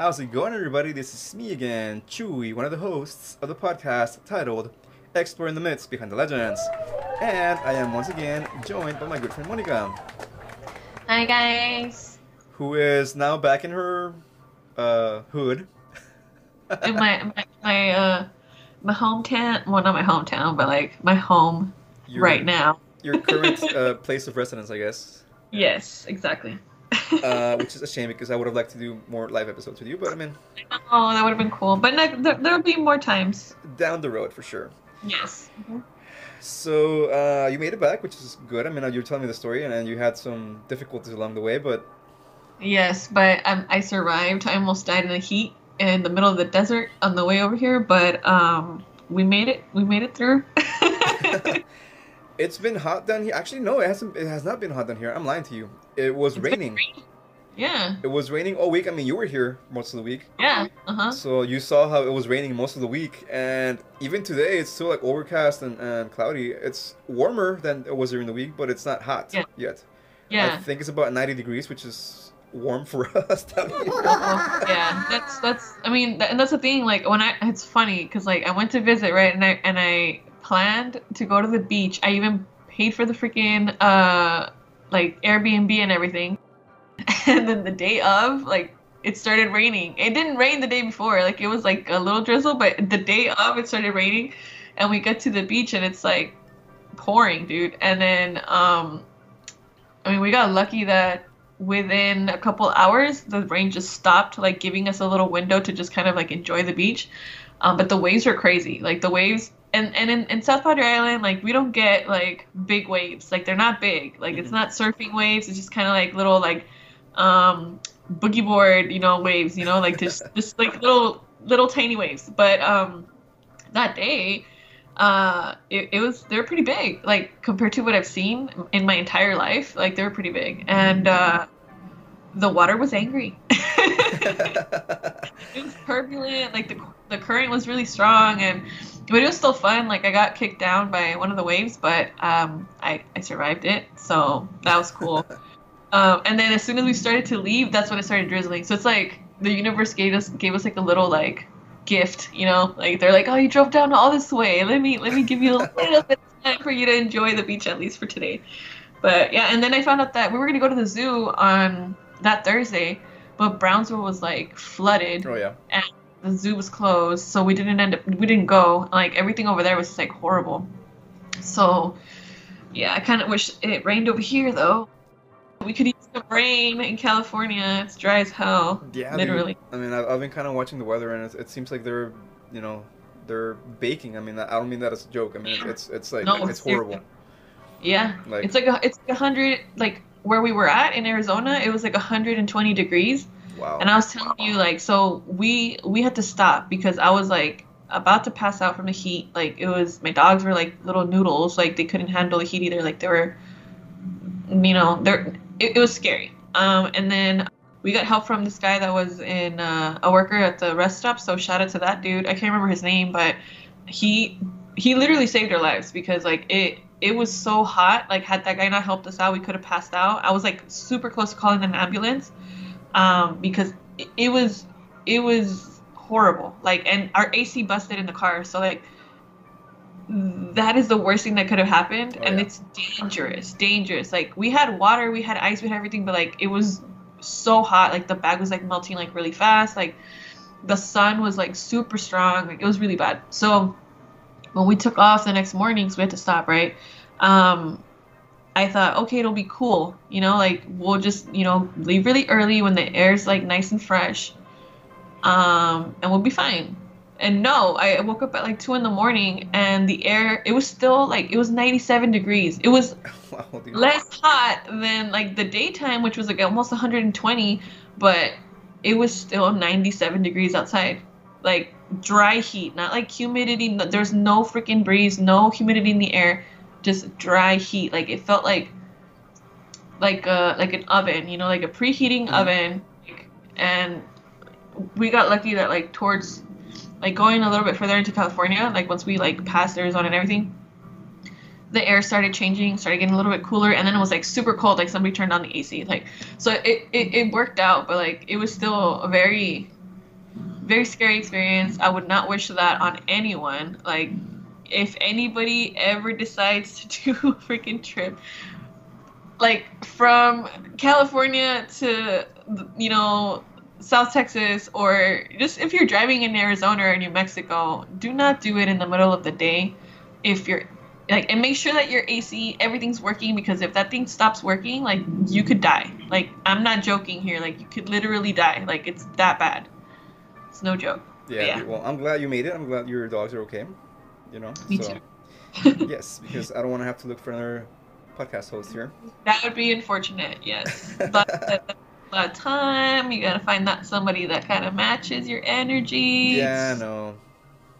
How's it going, everybody? This is me again, Chuy, one of the hosts of the podcast titled Exploring the Myths Behind the Legends. And I am once again joined by my good friend Monica, Hi guys. who is now back in her uh, hood. In my my my uh my hometown, well not my hometown, but like my home Your- right now. Your current uh, place of residence, I guess. Yes, exactly. Uh, which is a shame because I would have liked to do more live episodes with you, but I mean, oh, that would have been cool. But ne- there, there'll be more times. down the road for sure. Yes. So uh, you made it back, which is good. I mean, you're telling me the story, and, and you had some difficulties along the way, but Yes, but um, I survived. I almost died in the heat in the middle of the desert on the way over here, but um, we made it. We made it through. it's been hot down here. Actually, no, it hasn't. It has not been hot down here. I'm lying to you. It was It's raining. yeah. It was raining all week. I mean, you were here most of the week, Yeah. Uh huh. so you saw how it was raining most of the week, and even today it's still like overcast and, and cloudy. It's warmer than it was during the week, but it's not hot Yeah. yet. I think it's about 90 degrees, which is warm for us down here. Oh, yeah, that's that's. I mean, th- and that's the thing. Like when I, it's funny because like I went to visit right, and I and I planned to go to the beach. I even paid for the freaking uh like Airbnb and everything. And then the day of, like it started raining. It didn't rain the day before. Like it was like a little drizzle, but the day of it started raining, and we got to the beach and it's like pouring, dude. And then um, I mean, we got lucky that within a couple hours the rain just stopped like giving us a little window to just kind of like enjoy the beach um, but the waves were crazy like the waves and and in, in south padre island like we don't get like big waves. Like they're not big. Like it's Mhm. not surfing waves. It's just kind of like little like um boogie board you know waves you know like just just like little little tiny waves. But um that day uh it, it was they're pretty big. Like compared to what i've seen in my entire life like they were pretty big. And uh the water was angry. It was turbulent. Like the, the current was really strong. And but it was still fun. Like i got kicked down by one of the waves but um i i survived it. So that was cool. Um and then as soon as we started to leave that's when it started drizzling. So it's like the universe gave us gave us like a little like gift you know? Like they're like oh you drove down all this way. Let me let me give you a little bit of time for you to enjoy the beach at least for today. But yeah and then i found out that we were going to go to the zoo on that thursday but brownsville was like flooded. Oh yeah. The zoo was closed, so we didn't end up we didn't go. Like everything over there was like horrible. So yeah, I kind of wish it rained over here though. We could use some rain in California. It's dry as hell. Yeah, Literally. dude. I mean, I've, I've been kind of watching the weather, and it, it seems like they're, you know, they're baking. I mean, I don't mean that as a joke. I mean, it's it's, it's like No, it's horrible. Yeah, Like it's like a, it's like a hundred like where we were at in Arizona. It was like 120 degrees. Wow. And I was telling you, like, so we we had to stop because I was like about to pass out from the heat. Like it was my dogs were like little noodles, like they couldn't handle the heat either. Like they were, you know, they're it, it was scary. Um, and then we got help from this guy that was in uh, a worker at the rest stop. So shout out to that dude. I can't remember his name, but he he literally saved our lives because like it it was so hot. Like had that guy not helped us out, we could have passed out. I was like super close to calling an ambulance um, because it, it was it was horrible. Like, and our AC busted in the car, so like that is the worst thing that could have happened, Oh, and yeah. it's dangerous, dangerous. Like we had water, we had ice, we had everything, but like it was so hot. Like the bag was like melting like really fast. Like the sun was like super strong. Like it was really bad. So when we took off the next morning, so we had to stop, right? Um, I thought, okay, it'll be cool. You know, like we'll just, you know, leave really early when the air's like nice and fresh. Um, and we'll be fine. And no, I woke up at like two in the morning and the air, it was still like, it was 97 degrees. It was wow, less hot than like the daytime, which was like almost 120, but it was still 97 degrees outside. Like dry heat, not like humidity. There's no freaking breeze, no humidity in the air, just dry heat. Like it felt like like a like an oven, you know, like a preheating Mhm. oven. Like, and we got lucky that like towards like going a little bit further into California, like once we like passed Arizona and everything, the air started changing, started getting a little bit cooler, and then it was like super cold. Like somebody turned on the AC. Like so, it it, it worked out, but like it was still a very very scary experience. I would not wish that on anyone. Like, if anybody ever decides to do a freaking trip, like from California to, you know, South Texas, or just if you're driving in Arizona or New Mexico, do not do it in the middle of the day. If you're like, and make sure that your AC, everything's working because if that thing stops working, like, you could die. Like, I'm not joking here. Like, you could literally die. Like, it's that bad. It's no joke. Yeah, Yeah. Well, I'm glad you made it. I'm glad your dogs are okay. You know. Me so, too. yes, because I don't want to have to look for another podcast host here. That would be unfortunate, yes. But a lot of time. You gotta find that somebody that kind of matches your energy. Yeah, no.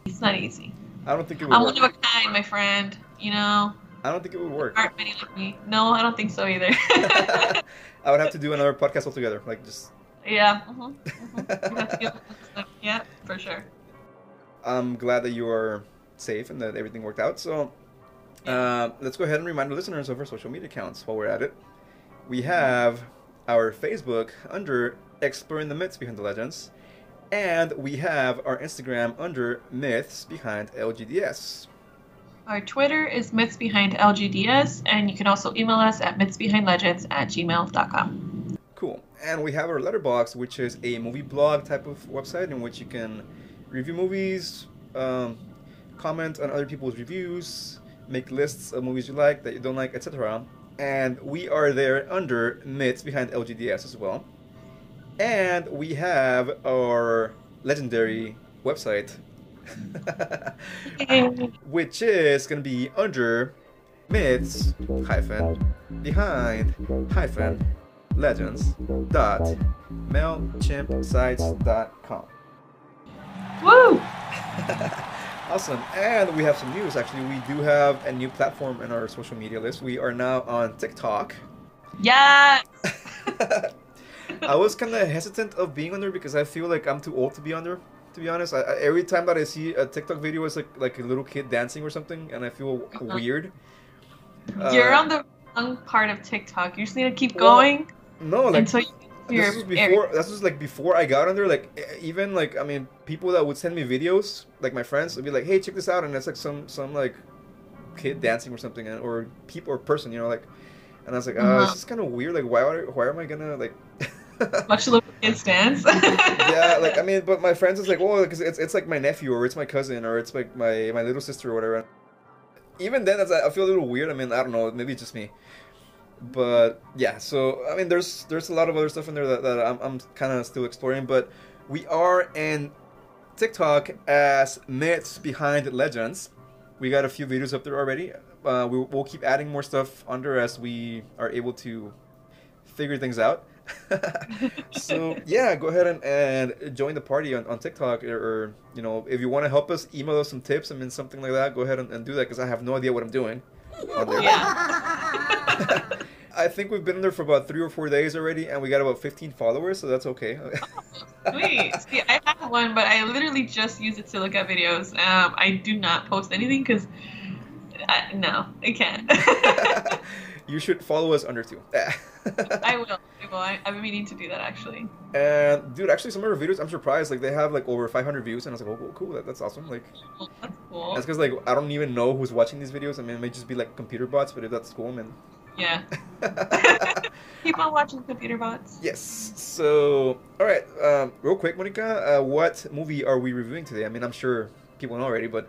It's not easy. I don't think it would I'm work. one of a kind, my friend. You know, I don't think it would work. aren't many like me. No, I don't think so either. I would have to do another podcast altogether. Like just. yeah. mhm, mhm. You have to deal with this stuff. Yeah, for sure. I'm glad that you are safe and that everything worked out. So, uh, let's go ahead and remind the listeners of our social media accounts while we're at it. We have our Facebook under Exploring the Myths Behind the Legends, and we have our Instagram under Myths Behind LGDS. Our Twitter is Myths Behind LGDS, and you can also email us at mythsbehindlegends at gmail.com. Cool. And we have our Letterboxd, which is a movie blog type of website in which you can review movies, um, comment on other people's reviews, make lists of movies you like, that you don't like, etc. And we are there under Myths Behind LGDS as well. And we have our legendary website, which is going to be under myths hyphen behind hyphen legends dot mailchimpsites dot com. Woo! awesome and we have some news actually we do have a new platform in our social media list we are now on tiktok Yes! i was kind of hesitant of being on there because i feel like i'm too old to be on there to be honest I, I, every time that i see a tiktok video it's like like a little kid dancing or something and i feel Uh-huh. weird You're Uh, on the wrong part of TikTok. You just need to keep Well, going no like until you your this was before this was like before I got on there like even like I mean people that would send me videos like my friends would be like hey check this out and it's like some some like kid dancing or something or people or person you know like and I was like uh, Uh-huh. it's just kind of weird like why are, why am I gonna like Watch the little kids dance. yeah like I mean but my friends is like oh because it's, it's like my nephew or it's my cousin or it's like my my little sister or whatever even then I feel a little weird I mean I don't know maybe it's just me but yeah so i mean there's there's a lot of other stuff in there that, that i'm, I'm kind of still exploring but we are in tiktok as myths behind legends. We got a few videos up there already. Uh, we, we'll keep adding more stuff under as we are able to figure things out. So yeah go ahead and, and join the party on, on tiktok or, or you know if you want to help us email us some tips i mean something like that go ahead and, and do that because i have no idea what i'm doing. On there. yeah. I think we've been there for about three or four days already, and we got about 15 followers, so that's okay. Sweet. See, I have one, but I literally just use it to look at videos. Um, I do not post anything because, no, I can't. you should follow us under too. I will. I will. I, I've been meaning to do that actually. and dude, actually, some of our videos, I'm surprised. Like they have like over 500 views, and I was like, oh, cool, cool, that, that's awesome. Like that's cool. that's because like I don't even know who's watching these videos. I mean, it may just be like computer bots, but if that's cool, man. Yeah. Keep on watching computer bots. yes. So, all right, um, real quick, Monica, uh, what movie are we reviewing today? I mean, I'm sure people know already, but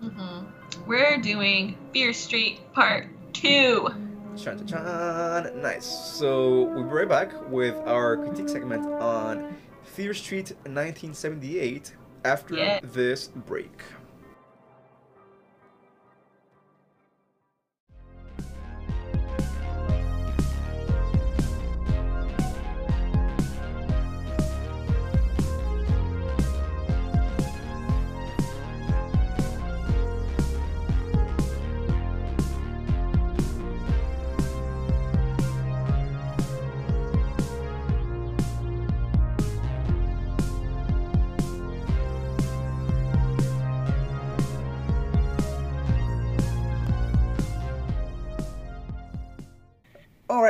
hmm We're doing Fear Street Part 2. Chan, chan, chan. Nice. So we'll be right back with our critique segment on Fear Street 1978 after Yeah. this break.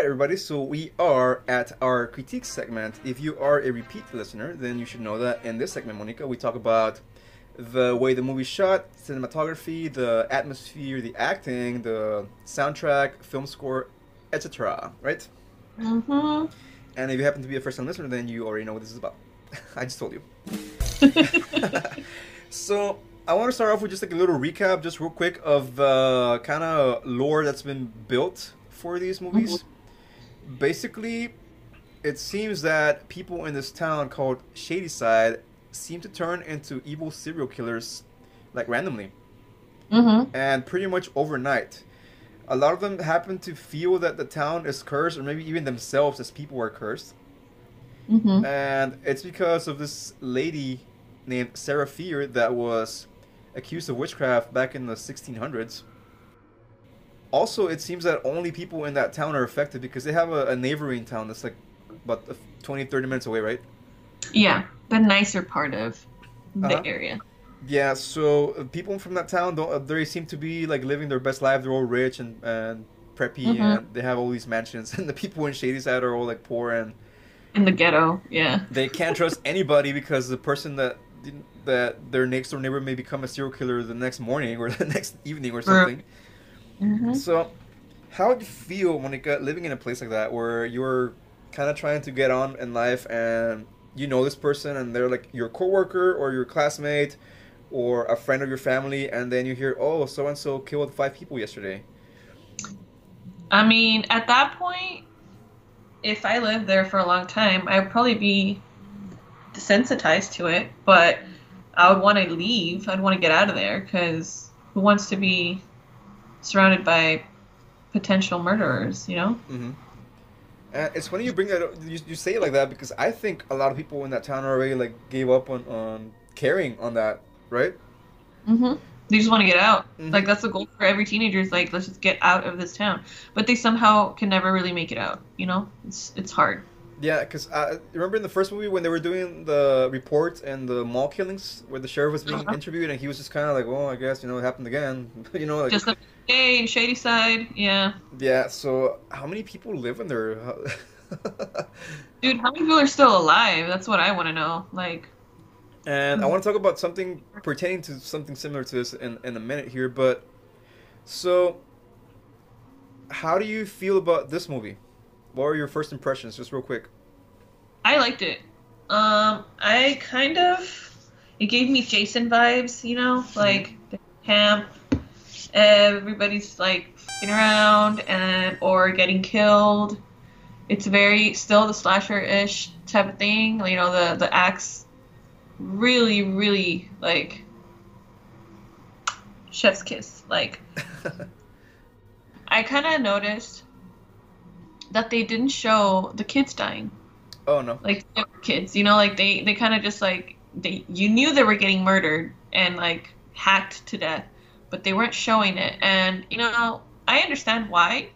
Everybody. So we are at our critique segment. If you are a repeat listener, then you should know that in this segment, Monica, we talk about the way the movie shot, cinematography, the atmosphere, the acting, the soundtrack, film score, etc. Right? Mm-hmm. And if you happen to be a first-time listener, then you already know what this is about. I just told you. so I want to start off with just like a little recap, just real quick, of the kind of lore that's been built for these movies. Basically, it seems that people in this town called Shadyside seem to turn into evil serial killers, like randomly, Mm-hmm. and pretty much overnight. A lot of them happen to feel that the town is cursed, or maybe even themselves as people are cursed. Mm-hmm. And it's because of this lady named Sarah Fier that was accused of witchcraft back in the 1600s. Also, it seems that only people in that town are affected because they have a, a neighboring town that's like about 20, 30 minutes away, right? Yeah, the nicer part of the Uh-huh. area. Yeah, so uh, people from that town don't. Uh, they seem to be like living their best life. They're all rich and and preppy, Mhm. and they have all these mansions. And the people in Shadyside are all like poor, and In the ghetto, yeah. they can't trust anybody because the person that that their next door neighbor may become a serial killer the next morning or the next evening or something. Mm-hmm. So, how do you feel, Monica, living in a place like that where you're kind of trying to get on in life and you know this person and they're like your coworker or your classmate or a friend of your family, and then you hear, oh, so and so killed five people yesterday. I mean, at that point, if I lived there for a long time, I'd probably be desensitized to it, but I would want to leave. I'd want to get out of there because who wants to be surrounded by potential murderers, you know? Mm-hmm. And it's funny you bring that up, you, you say it like that because I think a lot of people in that town already like gave up on, on caring on that, right? Mm-hmm. They just want to get out. Mhm. Like that's the goal for every teenager. Is like let's just get out of this town. But they somehow can never really make it out. You know, it's it's hard. Yeah, because I remember in the first movie when they were doing the report and the mall killings, where the sheriff was being Uh-huh. interviewed and he was just kind of like, "Well, I guess you know it happened again," you know, like Just day in Shadyside. Yeah, yeah. So how many people live in there? dude, how many people are still alive? That's what I want to know. Like, and I want to talk about something pertaining to something similar to this in in a minute here, but so how do you feel about this movie? What were your first impressions, just real quick? I liked it. Um, I kind of it gave me Jason vibes. You know, like the camp. Everybody's like f***ing around and or getting killed. It's very still the slasher ish type of thing. You know, the the axe really, really like chef's kiss. Like I kind of noticed that they didn't show the kids dying. Oh no. like kids you know like they they kind of just like they you knew they were getting murdered and like hacked to death but they weren't showing it. And you know i understand why.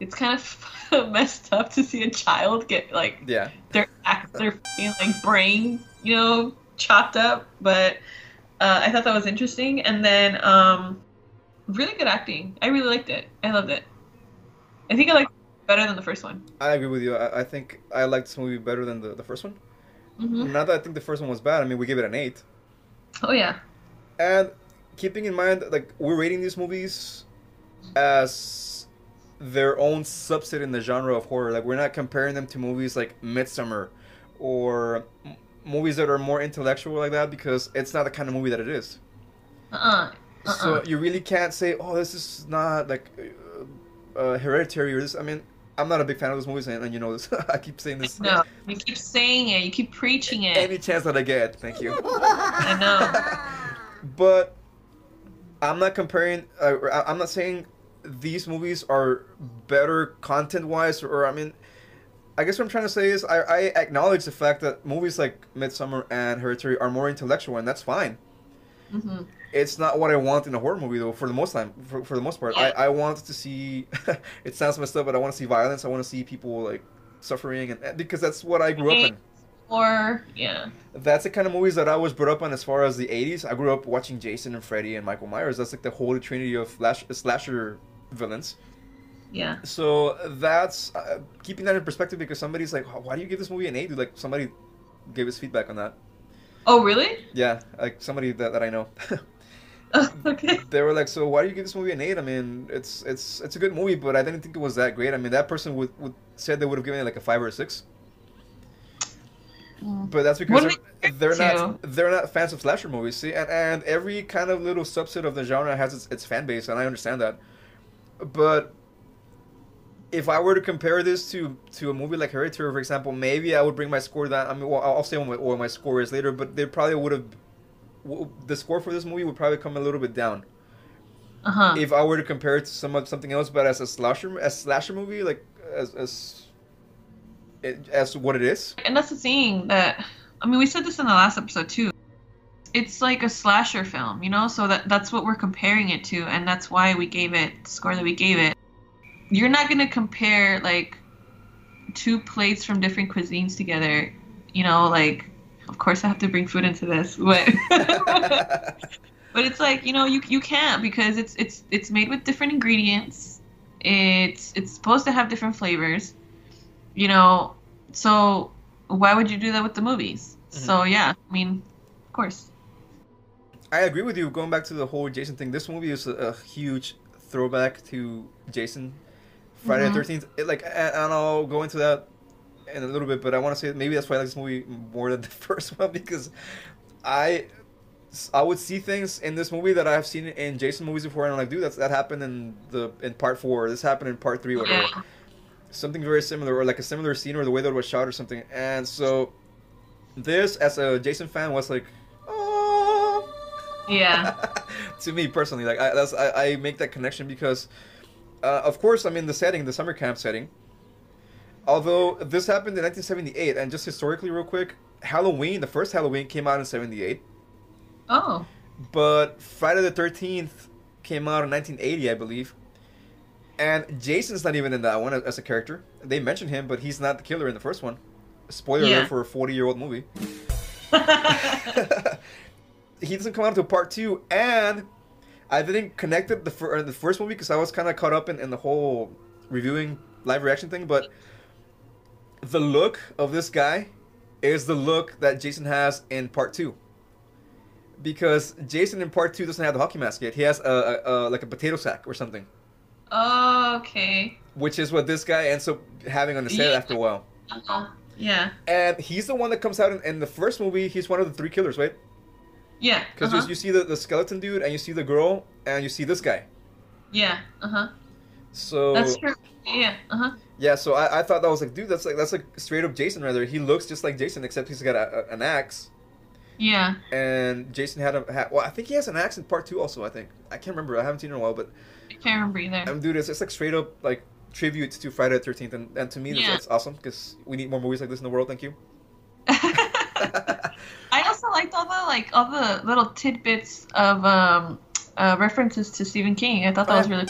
It's kind of messed up to see a child get like Yeah. their act their like brain you know chopped up. But uh, i thought that was interesting. And then um really good acting. I really liked it. I loved it. I think i liked it better than the first one I agree with you. I, I think I like this movie better than the, the first one. hmm Not that I think the first one was bad. I mean, we gave it an eight. oh yeah And keeping in mind, like we're rating these movies as their own subset in the genre of horror. Like we're not comparing them to movies like Midsommar or m- movies that are more intellectual like that because it's not the kind of movie that it is. uh-uh uh-uh. So you really can't say, "Oh, this is not like uh, uh, Hereditary" or this. I mean, I'm not a big fan of those movies, and, and you know this. I keep saying this No, you keep saying it. You keep preaching it. any chance that I get. Thank you. I know. but I'm not comparing. Uh, I'm not saying these movies are better content wise, or I mean, I guess what I'm trying to say is I, I acknowledge the fact that movies like Midsommar and Hereditary are more intellectual, and that's fine. hmm It's not what I want in a horror movie, though. For the most time, for, for the most part, Yeah. I, I want to see. it sounds messed up, but I want to see violence. I want to see people like suffering, and because that's what I grew up in. Or yeah, That's the kind of movies that I was brought up on as far as the 80s. I grew up watching Jason and Freddy and Michael Myers. That's like the holy trinity of slash, slasher villains. Yeah. So that's uh, keeping that in perspective because somebody's like, why do you give this movie an eight? Dude, like somebody gave us feedback on that. Oh, really? Yeah, like somebody that, that I know. okay. they were like, so why do you give this movie an eight? I mean, it's it's it's a good movie, but I didn't think it was that great. I mean, that person would, would said they would have given it like a five or a six. Mm. But that's because they're, they're not they're not fans of slasher movies. See, and, and every kind of little subset of the genre has its, its fan base, and I understand that. But if I were to compare this to to a movie like Hereditary, for example, maybe I would bring my score down. I mean, well, I'll say what my, what my score is later, but they probably would have. W- The score for this movie would probably come a little bit down Uh huh. if I were to compare it to some of- something else. But as a slasher, as slasher movie, like as as it, as what it is, And that's the thing that I mean, we said this in the last episode too. It's like a slasher film, you know, so that that's what we're comparing it to, and that's why we gave it the score that we gave it. You're not gonna compare like two plates from different cuisines together, you know, like of course I have to bring food into this, but but it's like you know you you can't because it's it's it's made with different ingredients. It's it's supposed to have different flavors, you know. So why would you do that with the movies? So yeah, I mean, of course. I agree with you. Going back to the whole Jason thing, this movie is a, a huge throwback to Jason, Friday Mhm. the Thirteenth. Like, and and I'll go into that in a little bit, but I want to say maybe that's why I like this movie more than the first one because I I would see things in this movie that I've seen in Jason movies before, and I'm like, dude, that's that happened in the in part four. This happened in part three, whatever. Yeah. Something very similar, or like a similar scene, or the way that it was shot, or something. And so, this as a Jason fan was like, oh. Yeah. to me personally, like I, that's I, I make that connection because, uh, of course, I'm in the setting, the summer camp setting. Although this happened in 1978, and just historically, real quick, Halloween, the first Halloween came out in '78, Oh. but Friday the 13th came out in 1980, I believe. And Jason's not even in that one as a character. They mention him, but he's not the killer in the first one. Spoiler Yeah. for a 40 year old movie. he doesn't come out until part two, and I didn't connect it the, fir- the first movie because I was kind of caught up in, in the whole reviewing live reaction thing. But the look of this guy is the look that Jason has in part two. Because Jason in part two doesn't have the hockey mask yet. He has a, a, a like a potato sack or something, Oh, okay. which is what this guy ends up having on the set Yeah. after a while. Uh-huh. Yeah. And he's the one that comes out in, in the first movie. He's one of the three killers, right? Yeah. Because uh-huh. you see the, the skeleton dude, and you see the girl, and you see this guy. Yeah. Uh huh. So That's true. Yeah. Uh huh. yeah, so I, I thought that was like, dude, that's like that's like straight up Jason. Rather, he looks just like Jason, except he's got a, a, an axe, Yeah. and Jason had a ha well, I think he has an axe in part two also. I think I can't remember. I haven't seen it in a while, but I can't remember either. um, dude, it's just like straight up like tribute to Friday the Thirteenth, and, and to me, that's, Yeah. that's awesome because we need more movies like this in the world. Thank you. I also liked all the like all the little tidbits of um uh, references to Stephen King. I thought that Oh, was really cool.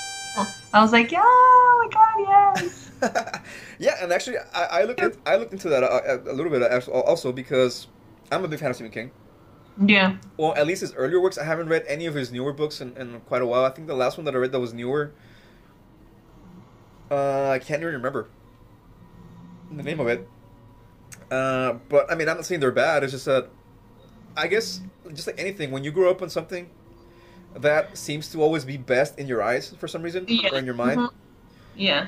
I was like, yeah, oh my god, yes. yeah, and actually, I, I looked at, I looked into that a, a little bit uh, also because I'm a big fan of Stephen King. Yeah. Well, at least his earlier works. I haven't read any of his newer books in, in quite a while. I think the last one that I read that was newer, uh, I can't even remember the name of it. Uh, but I mean, I'm not saying they're bad. It's just that I guess just like anything, when you grow up on something that seems to always be best in your eyes for some reason Yeah. or in your mind, Mhm. Yeah.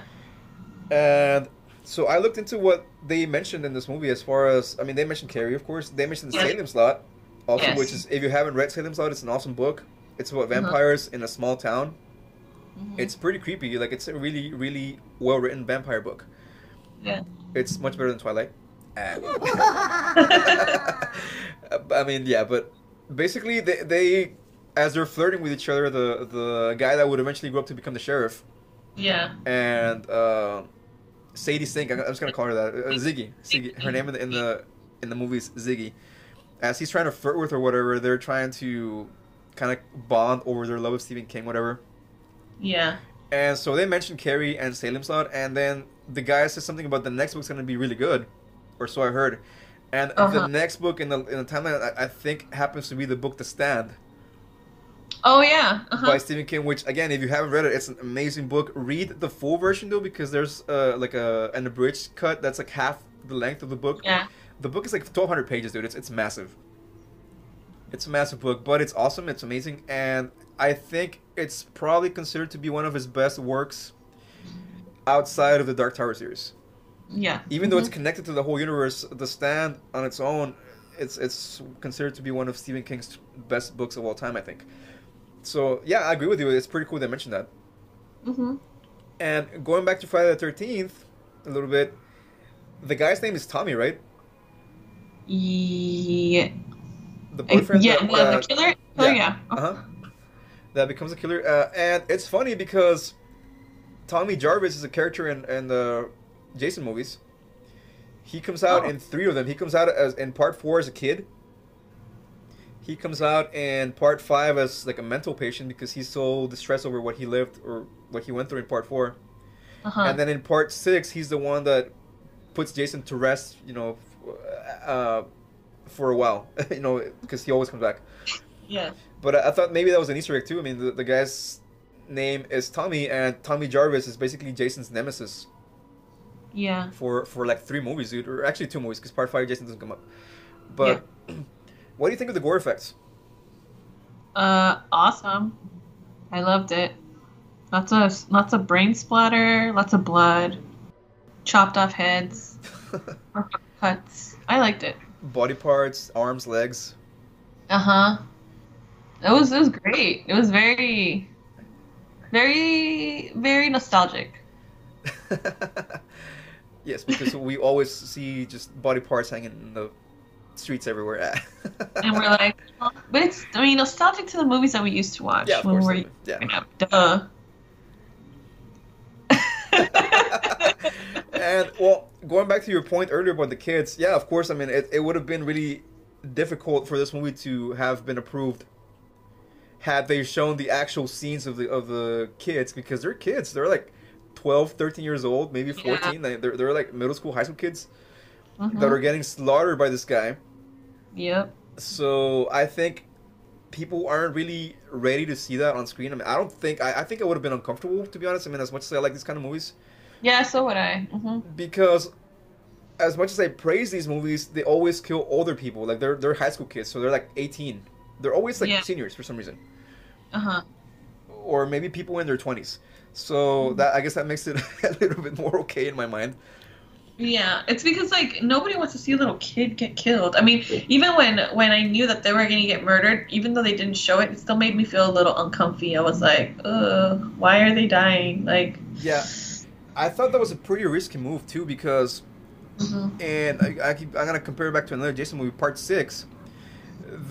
and so I looked into what they mentioned in this movie as far as I mean they mentioned Carrie of course they mentioned the Yeah. Salem's Lot also Yes. which is if you haven't read Salem's Lot it's an awesome book it's about Uh-huh. vampires in a small town Mhm. it's pretty creepy like it's a really really well written vampire book yeah. it's much better than Twilight Ah. I mean yeah but basically they, they as they're flirting with each other the the guy that would eventually grow up to become the sheriff Yeah. and uh, Sadie Sink. I'm just gonna call her that. Uh, Ziggy. Ziggy. Her name in the in the in the movie is Ziggy. As he's trying to flirt with her, whatever, they're trying to kind of bond over their love of Stephen King, whatever. Yeah. And so they mentioned Carrie and Salem's Lot, and then the guy says something about the next book's gonna be really good, or so I heard. And the Uh-huh. next book in the in the timeline, I, I think happens to be the book The Stand. Oh yeah. Uh-huh. by Stephen King. Which again, if you haven't read it, it's an amazing book. Read the full version though, because there's uh, like a an abridged cut that's like half the length of the book. Yeah. The book is like 1,200 pages, dude. It's it's massive. It's a massive book, but it's awesome. It's amazing, and I think it's probably considered to be one of his best works outside of the Dark Tower series. Yeah. Even though it's Mhm. connected to the whole universe, The Stand on its own, it's it's considered to be one of Stephen King's best books of all time. I think. So yeah, I agree with you. It's pretty cool they mentioned that. Mhm. And going back to Friday the Thirteenth, a little bit, the guy's name is Tommy, right? Yeah. The boyfriend. yeah. that, the, uh, the killer. Oh yeah. yeah. Uh huh. That becomes a killer, uh, and it's funny because Tommy Jarvis is a character in in the Jason movies. He comes out Oh. in three of them. He comes out as in part four as a kid. He comes out in part five as like a mental patient because he's so distressed over what he lived or what he went through in part four. Uh-huh. And then in part six, he's the one that puts Jason to rest. You know, uh, for a while. you know, because he always comes back. yeah. But I, I thought maybe that was an Easter egg too. I mean, the, the guy's name is Tommy, and Tommy Jarvis is basically Jason's nemesis Yeah. for for like three movies, dude, or actually two movies, because part five Jason doesn't come up. But what do you think of the gore effects? Uh, awesome. I loved it. Lots of lots of brain splatter, lots of blood, chopped off heads, cuts. I liked it. Body parts, arms, legs. Uh huh. It was it was great. It was very, very very nostalgic. yes, because we always see just body parts hanging in the streets everywhere. And we're like, oh, but it's I mean nostalgic to the movies that we used to watch yeah, when we were Yeah. up. Duh. and well, going back to your point earlier about the kids, yeah, of course. I mean, it, it would have been really difficult for this movie to have been approved had they shown the actual scenes of the of the kids because they're kids. They're like 12, 13 years old, maybe 14. They They're, they're like middle school, high school kids Mhm. that are getting slaughtered by this guy. Yep. So I think people aren't really ready to see that on screen. I mean, I don't think I, I think I would have been uncomfortable to be honest. I mean, as much as I like these kind of movies, Yeah, so would I. hmm because as much as I praise these movies, they always kill older people. Like they're they're high school kids, so they're like 18. They're always like Yeah. seniors for some reason, Uh huh. or maybe people in their 20s. So that I guess that makes it a little bit more okay in my mind. Yeah, it's because like nobody wants to see a little kid get killed. I mean, even when when I knew that they were gonna get murdered, even though they didn't show it, it still made me feel a little uncomfy. I was like, ugh, why are they dying? Like, Yeah, I thought that was a pretty risky move too because mhm. and I, I keep, I'm gonna compare it back to another Jason movie, Part Six.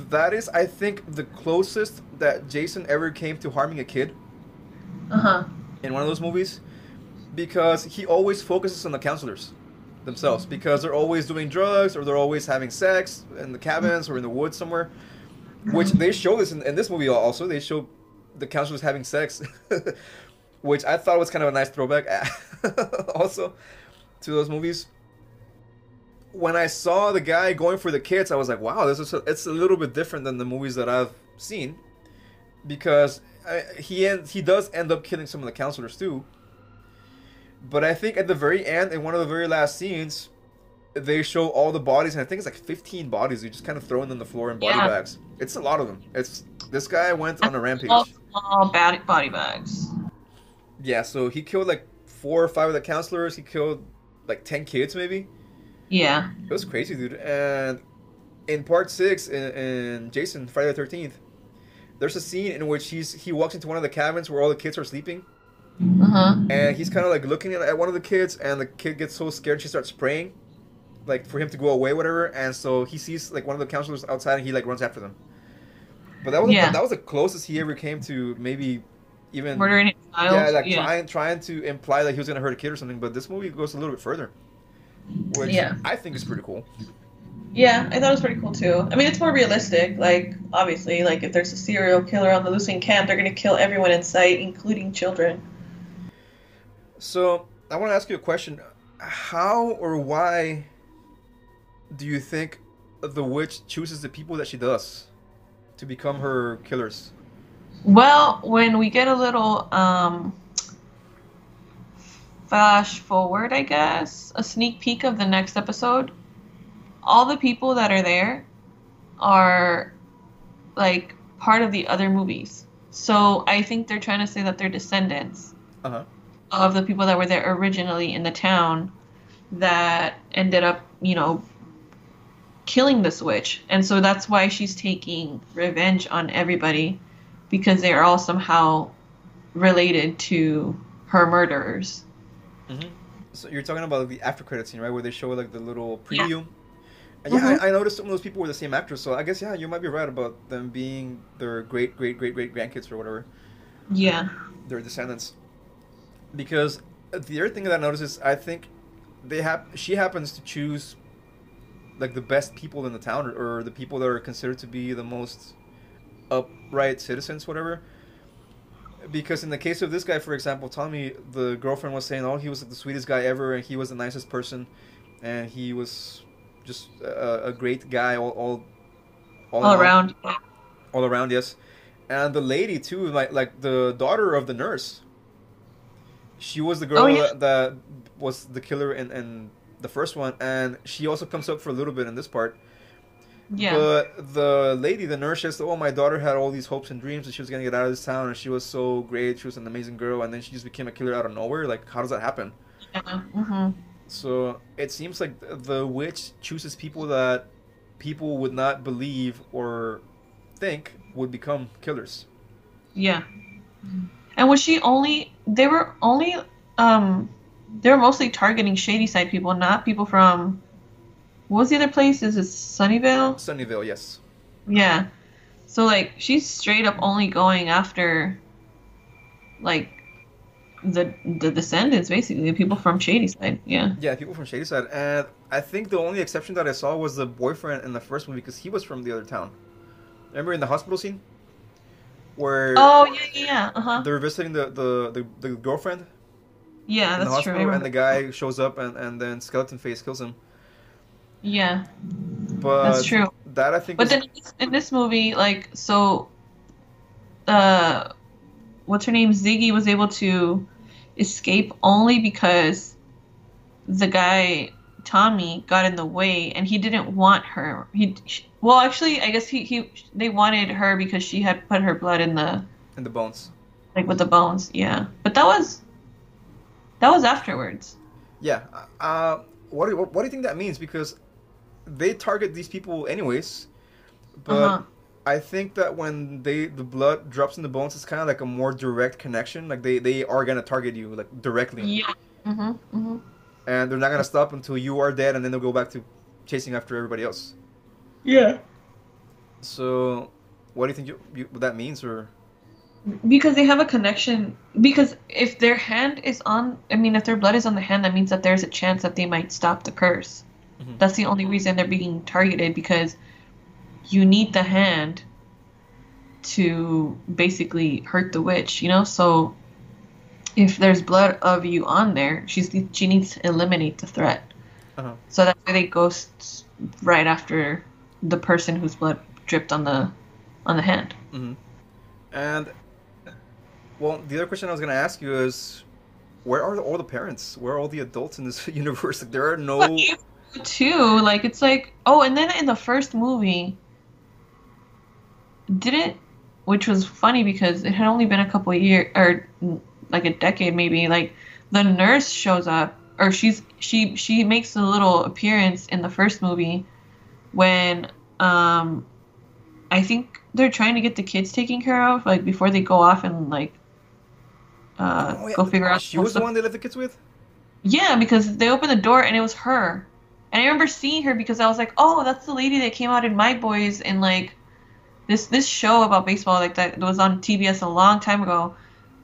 That is, I think, the closest that Jason ever came to harming a kid uh huh, in one of those movies, because he always focuses on the counselors themselves because they're always doing drugs or they're always having sex in the cabins or in the woods somewhere. Which they show this in, in this movie also. They show the counselors having sex, which I thought was kind of a nice throwback also to those movies. When I saw the guy going for the kids, I was like, "Wow, this is a, it's a little bit different than the movies that I've seen," because I, he end, he does end up killing some of the counselors too. But I think at the very end, in one of the very last scenes, they show all the bodies, and I think it's like 15 bodies. They just kind of thrown on the floor in body Yeah. bags. It's a lot of them. It's this guy went on a rampage. all bad body bags. Yeah, so he killed like four or five of the counselors. He killed like 10 kids, maybe. Yeah, It was crazy, dude. And in part six, in, in Jason Friday the Thirteenth, there's a scene in which he's he walks into one of the cabins where all the kids are sleeping, uh huh. and he's kind of like looking at, one of the kids, and the kid gets so scared she starts praying, like for him to go away, whatever. And so he sees like one of the counselors outside, and he like runs after them. But that was Yeah. that was the closest he ever came to maybe even Murdering child. yeah, like yeah. trying trying to imply that he was gonna hurt a kid or something. But this movie goes a little bit further, which Yeah. I think is pretty cool. Yeah, I thought it was pretty cool too. I mean, it's more realistic. Like, obviously, like if there's a serial killer on the loose in camp, they're gonna kill everyone in sight, including children. So I want to ask you a question: How or why do you think the witch chooses the people that she does to become her killers? Well, when we get a little um, flash forward, I guess, a sneak peek of the next episode, all the people that are there are like part of the other movies. So I think they're trying to say that they're descendants Uh huh. Of the people that were there originally in the town that ended up, you know, killing the witch. And so that's why she's taking revenge on everybody because they are all somehow related to her murderers. Mm-hmm. So you're talking about the after credit scene, right, where they show like the little Yeah. preview. And yeah, Mhm. I, I noticed some of those people were the same actors, so I guess yeah, you might be right about them being their great great great great grandkids or whatever, Yeah. their descendants. Because the other thing that I noticed is I think they have she happens to choose like the best people in the town or, or the people that are considered to be the most upright citizens, whatever. Because in the case of this guy, for example, Tommy, the girlfriend was saying, "Oh, he was the sweetest guy ever, and he was the nicest person, and he was just a, a great guy all all, All all. around. all around." Yes, and the lady too, like like the daughter of the nurse. She was the girl Oh, yeah. that, that was the killer in, in the first one, and she also comes up for a little bit in this part. Yeah. But the lady, the nurse, says, "Oh, my daughter had all these hopes and dreams that she was gonna get out of this town, and she was so great. She was an amazing girl, and then she just became a killer out of nowhere. Like, how does that happen?" yeah. hmm So it seems like the witch chooses people that people would not believe or think would become killers. Yeah. And was she only they were only um they were mostly targeting Shadyside people, not people from what was the other place? Is it Sunnyvale? Sunnyvale, yes. Yeah. So like she's straight up only going after like the the descendants basically, the people from Shadyside. Yeah. Yeah, people from Shadyside, and I think the only exception that I saw was the boyfriend in the first one because he was from the other town. Remember in the hospital scene, where Oh yeah, yeah. Uh-huh. they're visiting the the, the, the girlfriend Yeah, that's true. And the guy shows up, and, and then Skeleton Face kills him. Yeah. But That's true. That I think. But was- then in this- movie, like, so, uh, what's her name? Ziggy was able to escape only because the guy Tommy got in the way, and he didn't want her. He, sh- well, actually, I guess he, he they wanted her because she had put her blood in the in the bones. like with the bones. Yeah, but that was that was afterwards. Yeah. Uh, what do, what do you think that means? Because they target these people anyways, but Uh-huh. I think that when they the blood drops in the bones, it's kind of like a more direct connection. Like they they are gonna target you like directly, Yeah. Mhm. Mhm. and they're not gonna stop until you are dead, and then they'll go back to chasing after everybody else. Yeah. So, what do you think you, you, what that means, or Because they have a connection. Because if their hand is on, I mean, if their blood is on the hand, that means that there's a chance that they might stop the curse. Mhm. That's the only reason they're being targeted because you need the hand to basically hurt the witch, you know? So if there's blood of you on there, she's she needs to eliminate the threat. Uh-huh. So that's why they ghost right after the person whose blood dripped on the on the hand. hmm And well, the other question I was gonna ask you is, where are all the parents? Where are all the adults in this universe? Like, there are no. too like it's like oh and then in the first movie didn't which was funny because it had only been a couple of years or like a decade maybe like the nurse shows up or she's she she makes a little appearance in the first movie when um i think they're trying to get the kids taken care of like before they go off and like uh Oh, yeah, go figure out She was the one they left the kids with. yeah, because they opened the door and it was her. And I remember seeing her because I was like, "Oh, that's the lady that came out in My Boys in like this this show about baseball like that was on TBS a long time ago."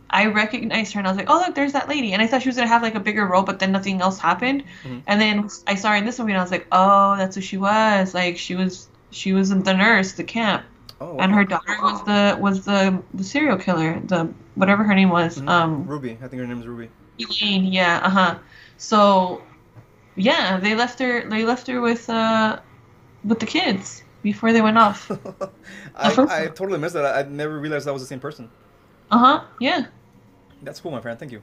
I recognized her and I was like, "Oh, look, there's that lady." And I thought she was gonna have like a bigger role, but then nothing else happened. Mhm. And then I saw her in this movie and I was like, "Oh, that's who she was. Like she was she was the nurse, the camp, Oh, and her daughter was the was the the serial killer, the whatever her name was. Mhm. Um, Ruby. I think her name is Ruby. Elaine, yeah, uh huh. So, yeah, they left her. They left her with uh, with the kids. before they went off. I, I totally missed that. I, I never realized that was the same person. Uh huh. Yeah. That's cool, my friend. Thank you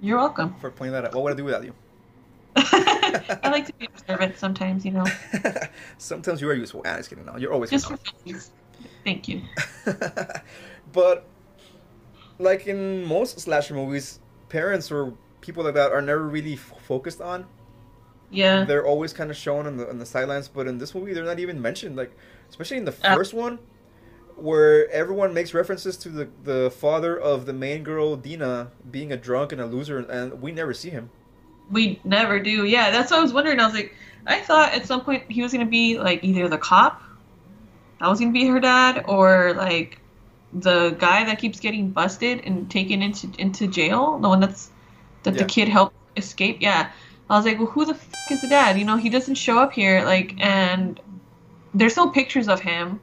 You're welcome. for pointing that out. What would I do without you? I like to be observant sometimes, you know, Sometimes you are useful. Ah, just kidding. No, you're always just for useful. Thank you. but like in most slasher movies, parents or people like that are never really f- focused on. Yeah. They're always kind of shown on the on the sidelines, but in this movie, they're not even mentioned. Like, especially in the Uh. first one, where everyone makes references to the the father of the main girl, Deena, being a drunk and a loser, and we never see him. We never do. Yeah, that's what I was wondering. I was like, I thought at some point he was gonna be like either the cop, that was gonna be her dad, or like the guy that keeps getting busted and taken into into jail, the one that's that Yeah. the kid helped escape. Yeah, I was like, well, who the f- is the dad? You know, he doesn't show up here, like, and there's no pictures of him,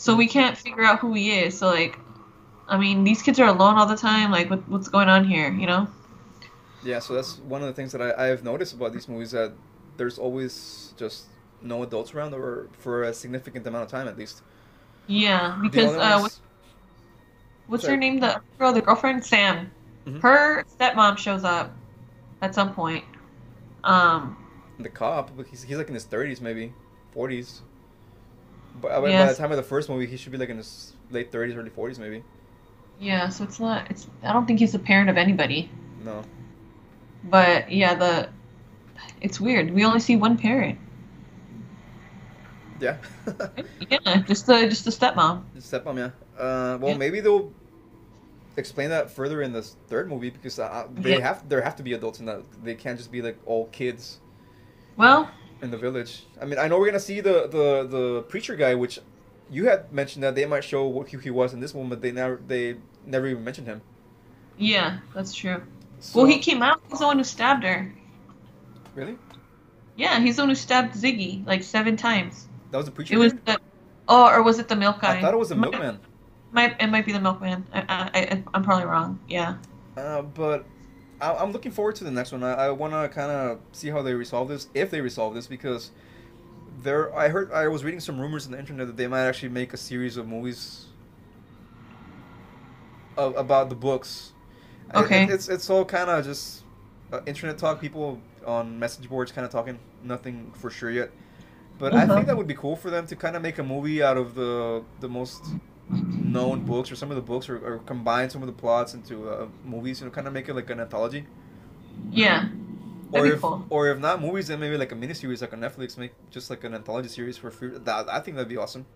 so we can't figure out who he is. So like, I mean, these kids are alone all the time. Like, what, what's going on here? You know? Yeah. So that's one of the things that I, I have noticed about these movies that there's always just no adults around, or for a significant amount of time at least. Yeah, because uh, what's, what's her name? The girl, the girlfriend, Sam. Mm-hmm. Her stepmom shows up at some point. Um, the cop, he's, he's like in his 30s, maybe 40s. Uh, by, yeah. by the time of the first movie, he should be like in his late 30s, early 40s, maybe. Yeah, so it's not. It's. I don't think he's the parent of anybody. No. But yeah, the. It's weird. We only see one parent. Yeah. yeah, just the just the stepmom. Just stepmom, yeah. Uh, well, yeah. maybe they'll explain that further in this third movie because uh, they yeah. have there have to be adults in that. They can't just be like all kids. Well, in the village. I mean, I know we're gonna see the the the preacher guy, which you had mentioned that they might show what who he was in this one, but they never they never even mentioned him. yeah, that's true. So, Well, he came out. He's the one who stabbed her. really Yeah, he's the one who stabbed Ziggy like seven times. that was the preacher. It was the. Oh, or was it the milk guy? I thought it was the Might- milkman. Might it might be the milkman. I, I, I I'm probably wrong. Yeah. Uh, but I, I'm looking forward to the next one. I, I want to kind of see how they resolve this, if they resolve this, because there. I heard I was reading some rumors on the internet that they might actually make a series of movies of, about the books. I- Okay. it- it's it's all kind of just uh, internet talk. People on message boards kind of talking. Nothing for sure yet. But I Uh-huh. think that would be cool for them to kind of make a movie out of the the most known books or some of the books or, or combine some of the plots into uh, movies you know kind of make it like an anthology Yeah. or if cool. or if not movies then maybe like a miniseries like on netflix make just like an anthology series for free that, i think that'd be awesome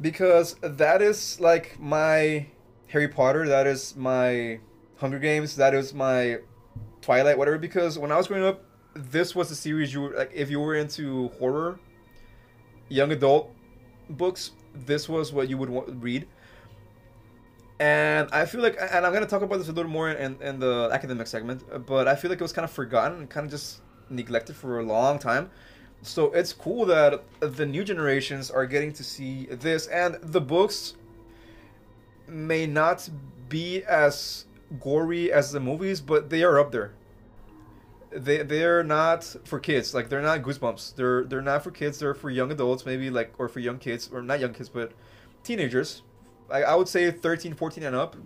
because that is like my harry potter that is my hunger games that is my twilight whatever because when i was growing up this was the series you were like if you were into horror young adult books this was what you would want, read. And i feel like and i'm to talk about this a little more in, in the academic segment but i feel like it was kind of forgotten kind of just neglected for a long time. So it's cool that the new generations are getting to see this and the books may not be as gory as the movies but they are up there they they're not for kids like they're not goosebumps they're they're not for kids they're for young adults maybe like or for young kids or not young kids but teenagers I, I would say 13 14 and up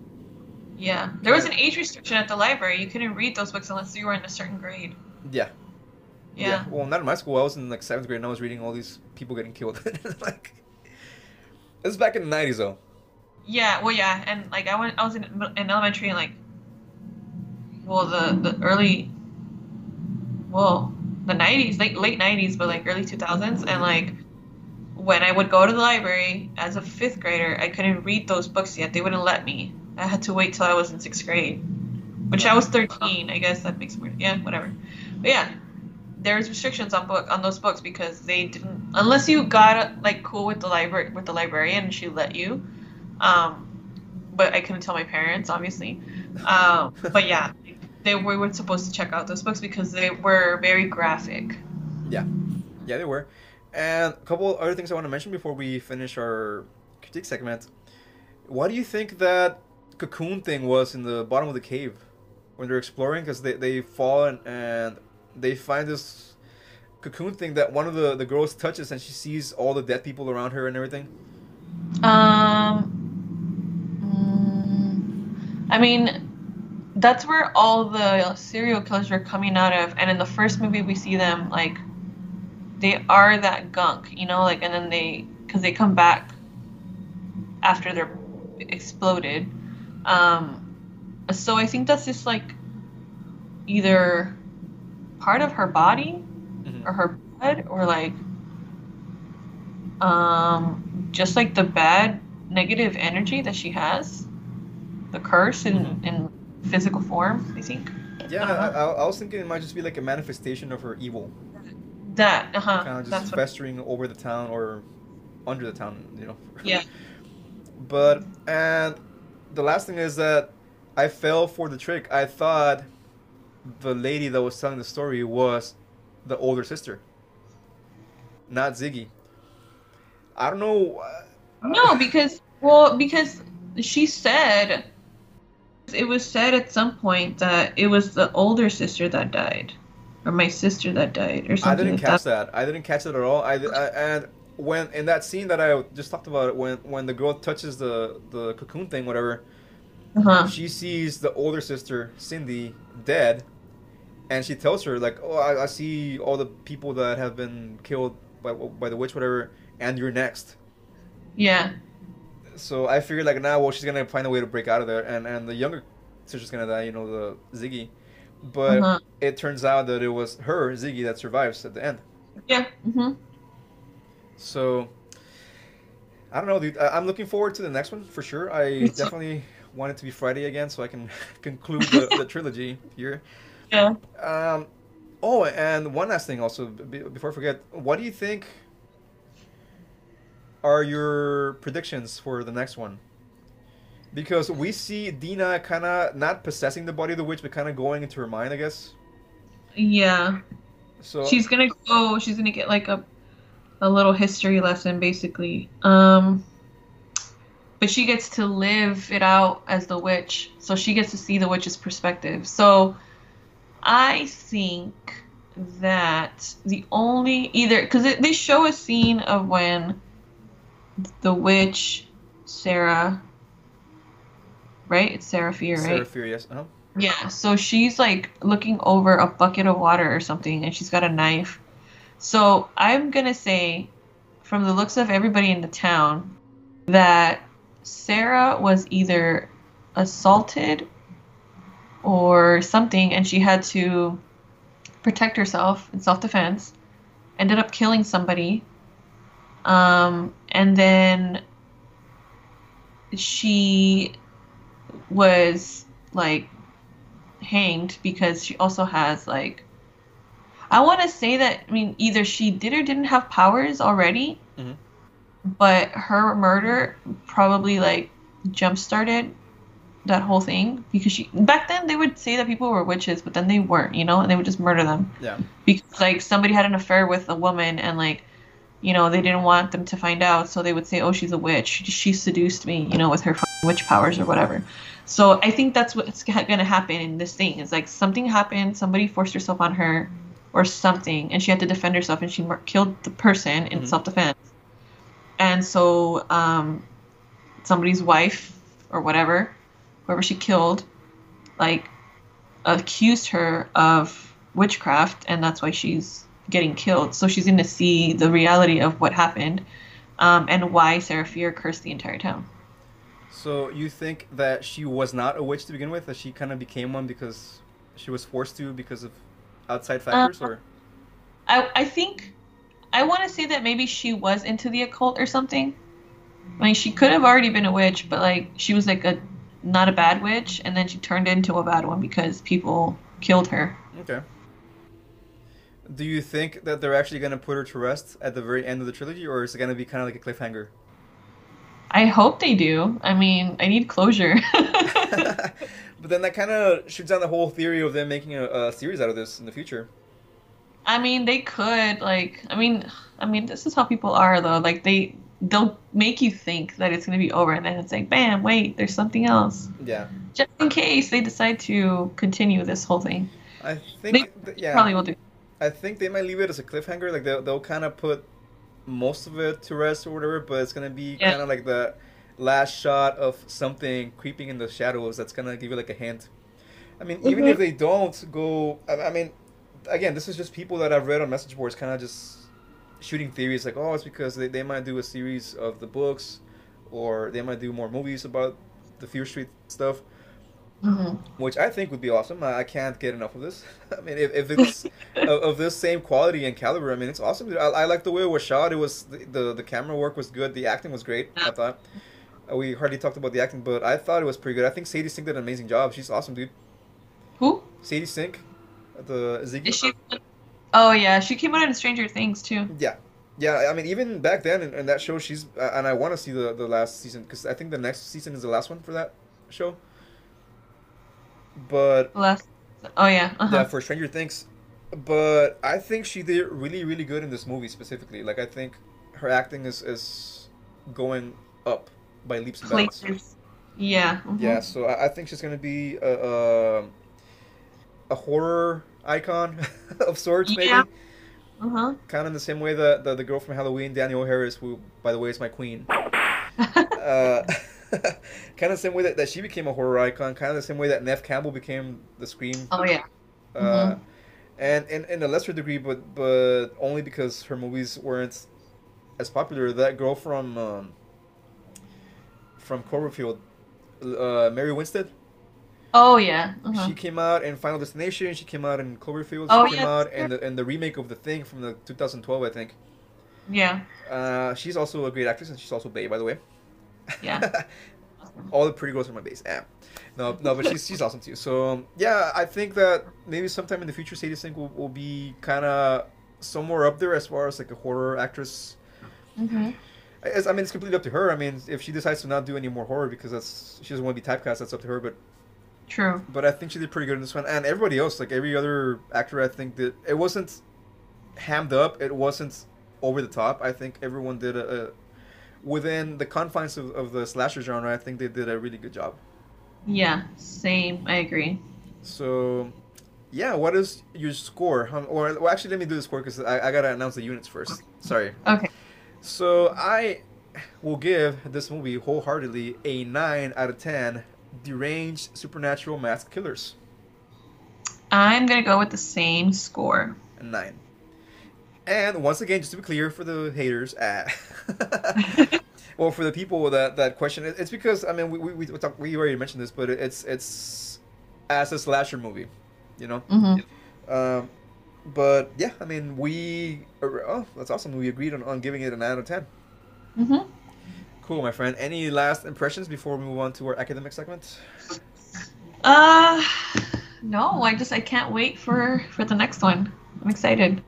Yeah. There was an age restriction at the library. You couldn't read those books unless you were in a certain grade. yeah Yeah. well not in my school i was in like seventh grade and i was reading all these people getting killed like this is back in the 90s though Yeah. Well, yeah. And like I went, I was in, in elementary and like, well, the the early, well, the nineties, late late nineties, but like early two thousands, and like. When I would go to the library as a fifth grader, I couldn't read those books yet. They wouldn't let me. I had to wait till I was in sixth grade, which I was thirteen. I guess that makes more. Yeah, whatever. But yeah, there was restrictions on book on those books because they didn't unless you got like cool with the library with the librarian and she let you. Um, but I couldn't tell my parents, obviously. Um, but yeah, they we were supposed to check out those books because they were very graphic. yeah yeah they were and a couple other things i want to mention before we finish our critique segment Why do you think that cocoon thing was in the bottom of the cave when they're exploring because they, they fall and, and they find this cocoon thing that one of the the girls touches and she sees all the dead people around her and everything? Um, mm, I mean, that's where all the serial killers are coming out of. And in the first movie, we see them like they are that gunk, you know, like, and then they because they come back after they're exploded. Um, so I think that's just like either part of her body Mhm. or her blood or like um just like the bad negative energy that she has the curse in Mhm. in physical form i think Yeah, Uh-huh. I, I, I was thinking it might just be like a manifestation of her evil, that uh-huh kind of just that's what festering over the town or under the town, you know. yeah But and the last thing is that I fell for the trick. I thought the lady that was telling the story was the older sister, not Ziggy. I don't know. uh, no because well because she said it was said at some point that it was the older sister that died or my sister that died or something. I didn't like catch that. that. I didn't catch it at all. I, I and when in that scene that I just talked about, when when the girl touches the the cocoon thing, whatever, uh-huh she sees the older sister Cindy dead, and she tells her like, "Oh, I, I see all the people that have been killed by by the witch, whatever, and you're next." yeah So I figured like, now, well, she's gonna find a way to break out of there, and and the younger sister's gonna die, you know, the Ziggy, but uh-huh. it turns out that it was her Ziggy that survives at the end. yeah hmm So I don't know, dude. I- I'm looking forward to the next one for sure. I definitely want it to be Friday again, so I can conclude the, the trilogy here. yeah Um, oh, and one last thing, also before I forget, what do you think are your predictions for the next one? Because we see Deena kind of not possessing the body of the witch, but kind of going into her mind, I guess. yeah So she's gonna go she's gonna get like a a little history lesson basically um but she gets to live it out as the witch so she gets to see the witch's perspective so i think that the only either because they show a scene of when the witch sarah right it's sarah fier right Sarah Fier, yes. Uh-huh. yeah, so she's like looking over a bucket of water or something, and she's got a knife. So I'm gonna say, from the looks of everybody in the town, that Sarah was either assaulted or something, and she had to protect herself in self defense, ended up killing somebody. Um, and then she was like hanged because she also has like I want to say that I mean either she did or didn't have powers already, Mhm. but her murder probably like jump started that whole thing because she back then they would say that people were witches, but then they weren't, you know, and they would just murder them Yeah. because like somebody had an affair with a woman and like you know they didn't want them to find out so they would say oh she's a witch. She seduced me you know with her witch powers or whatever. So i think that's what's going to happen in this thing. It's like something happened somebody forced herself on her or something and she had to defend herself and she killed the person in Mhm. self-defense. And so um somebody's wife or whatever whoever she killed like accused her of witchcraft and that's why she's getting killed so she's going to see the reality of what happened um, and why Sarah Fier cursed the entire town So you think that she was not a witch to begin with? That she kind of became one because she was forced to because of outside factors, or I, I think I want to say that maybe she was into the occult or something. I mean, she could have already been a witch, but like she was like a not a bad witch, and then she turned into a bad one because people killed her. okay. Do you think that they're actually gonna put her to rest at the very end of the trilogy, or is it gonna be kind of like a cliffhanger? I hope they do. I mean, I need closure. but then that kind of shoots down the whole theory of them making a, a series out of this in the future. I mean, they could like. I mean, I mean, this is how people are though. Like they they'll make you think that it's gonna be over, and then it's like, bam, wait, there's something else. Yeah, Just in case they decide to continue this whole thing, I think th- yeah. probably will do. I think they might leave it as a cliffhanger. Like they'll, they'll kind of put most of it to rest or whatever, but it's gonna be Yeah. kind of like the last shot of something creeping in the shadows. That's gonna give you like a hint. I mean, even Mhm. if they don't go, I, I mean, again, this is just people that I've read on message boards, kind of just shooting theories like, oh, it's because they, they might do a series of the books, or they might do more movies about the Fear Street stuff hmm which I think would be awesome. I, I can't get enough of this. I mean, if, if it's of, of this same quality and caliber, I mean, it's awesome. I, I like the way it was shot. It was the, the the camera work was good. The acting was great. I thought. Uh, we hardly talked about the acting, but I thought it was pretty good. I think Sadie Sink did an amazing job. She's awesome, dude. Who Sadie Sink, the Ziggy. is she? Oh yeah, she came out in Stranger Things too. Yeah, yeah. I mean, even back then in, in that show, she's uh, and I want to see the the last season because I think the next season is the last one for that show. But Last. Oh yeah. Uh-huh. yeah, for Stranger Things. But I think she did really, really good in this movie specifically. Like I think her acting is is going up by leaps and bounds. Places. Yeah. mhm. Yeah, so I, I think she's gonna be a, a a horror icon of sorts, maybe. Yeah. Uh huh. Kind of in the same way that the, the girl from Halloween, Danielle Harris, who by the way is my queen. Uh, kind of the same way that, that she became a horror icon. Kind of the same way that Neve Campbell became the Scream oh yeah. uh, and in, in a lesser degree, but but only because her movies weren't as popular. That girl from um, from Cloverfield, uh, Mary Winstead, Oh yeah. Uh-huh. she came out in Final Destination. She came out in Cloverfield. She Oh, came yeah. out in the in the remake of The Thing from the 2012, I think. Yeah. Uh, she's also a great actress, and she's also Bay, by the way. Yeah. All the pretty girls are my base. Eh. No, no, but she's she's awesome too. So yeah, I think that maybe sometime in the future, Sadie Sink will, will be kind of somewhere up there as far as like a horror actress. hmm As, I mean, it's completely up to her. I mean, if she decides to not do any more horror because that's she doesn't want to be typecast, that's up to her. But True. but I think she did pretty good in this one, and everybody else, like every other actor, I think that it wasn't hammed up. It wasn't over the top. I think everyone did a, a within the confines of, of the slasher genre. I think they did a really good job. Yeah. Same. I agree. So, yeah, what is your score? Or well, actually, let me do the score because I, I gotta announce the units first. Sorry. Okay. So I will give this movie wholeheartedly a nine out of ten. Deranged supernatural masked killers. I'm gonna go with the same score. A nine. And once again, just to be clear for the haters, uh, well, for the people that that question, it's because I mean we we we, talk, we already mentioned this, but it's it's as a slasher movie, you know. hmm Um, but yeah, I mean, we oh, that's awesome. We agreed on, on giving it an out of ten. hmm Cool, my friend. Any last impressions before we move on to our academic segment? Uh, no. I just I can't wait for for the next one. I'm excited.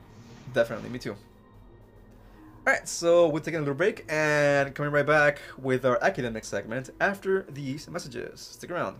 Definitely, me too. All right, so we're taking a little break and coming right back with our academic segment after these messages. Stick around.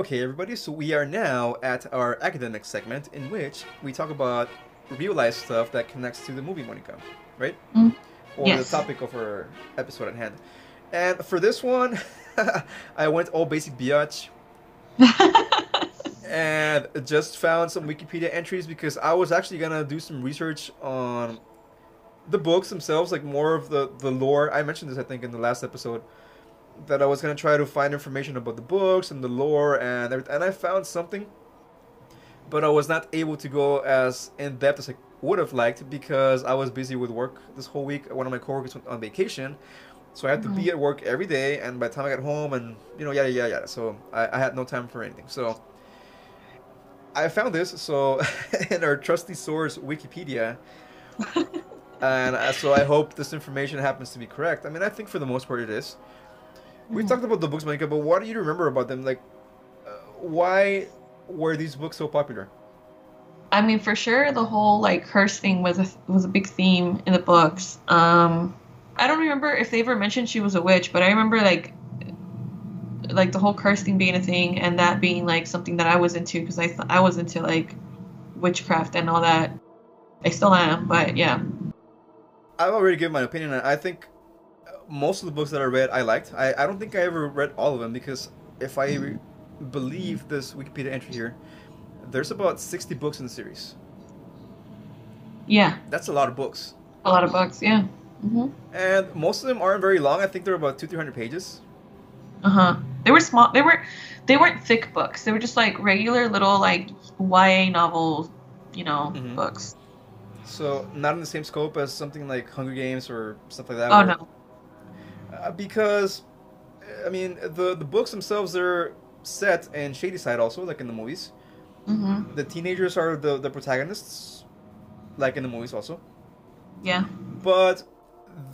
Okay, everybody, so we are now at our academic segment in which we talk about real life stuff that connects to the movie Monica, right? Mm. Or Yes. the topic of our episode at hand. And for this one, I went all basic biatch and just found some Wikipedia entries because I was actually gonna do some research on the books themselves, like more of the the lore. I mentioned this, I think, in the last episode, that I was gonna try to find information about the books and the lore and everything. And I found something, but I was not able to go as in depth as I would have liked because I was busy with work this whole week. One of my coworkers went on vacation. So I had to be at work every day, and by the time I got home, and you know, yeah, yeah, yeah. So I, I had no time for anything. So I found this so in our trusty source Wikipedia, and uh, so I hope this information happens to be correct. I mean, I think for the most part it is. We've Mhm. talked about the books, Monica, but what do you remember about them? Like, uh, why were these books so popular? I mean, for sure, the whole like curse thing was a was a big theme in the books. Um, I don't remember if they ever mentioned she was a witch, but I remember like like the whole curse thing being a thing and that being like something that I was into because I th- I was into like witchcraft and all that. I still am, but yeah. I've already given my opinion. I think most of the books that I read, I liked. I, I don't think I ever read all of them because if I re- believe this Wikipedia entry here, there's about 60 books in the series. Yeah, That's a lot of books. a lot of books. Yeah. hmm And most of them aren't very long. I think they're about two, three hundred pages. Uh huh. They were small. They were, they weren't thick books. They were just like regular little like YA novel, you know, Mhm. books. So not in the same scope as something like Hunger Games or stuff like that. Oh no. Uh, because, I mean, the the books themselves are set in Shadyside also, like in the movies. hmm The teenagers are the the protagonists, like in the movies also. Yeah. But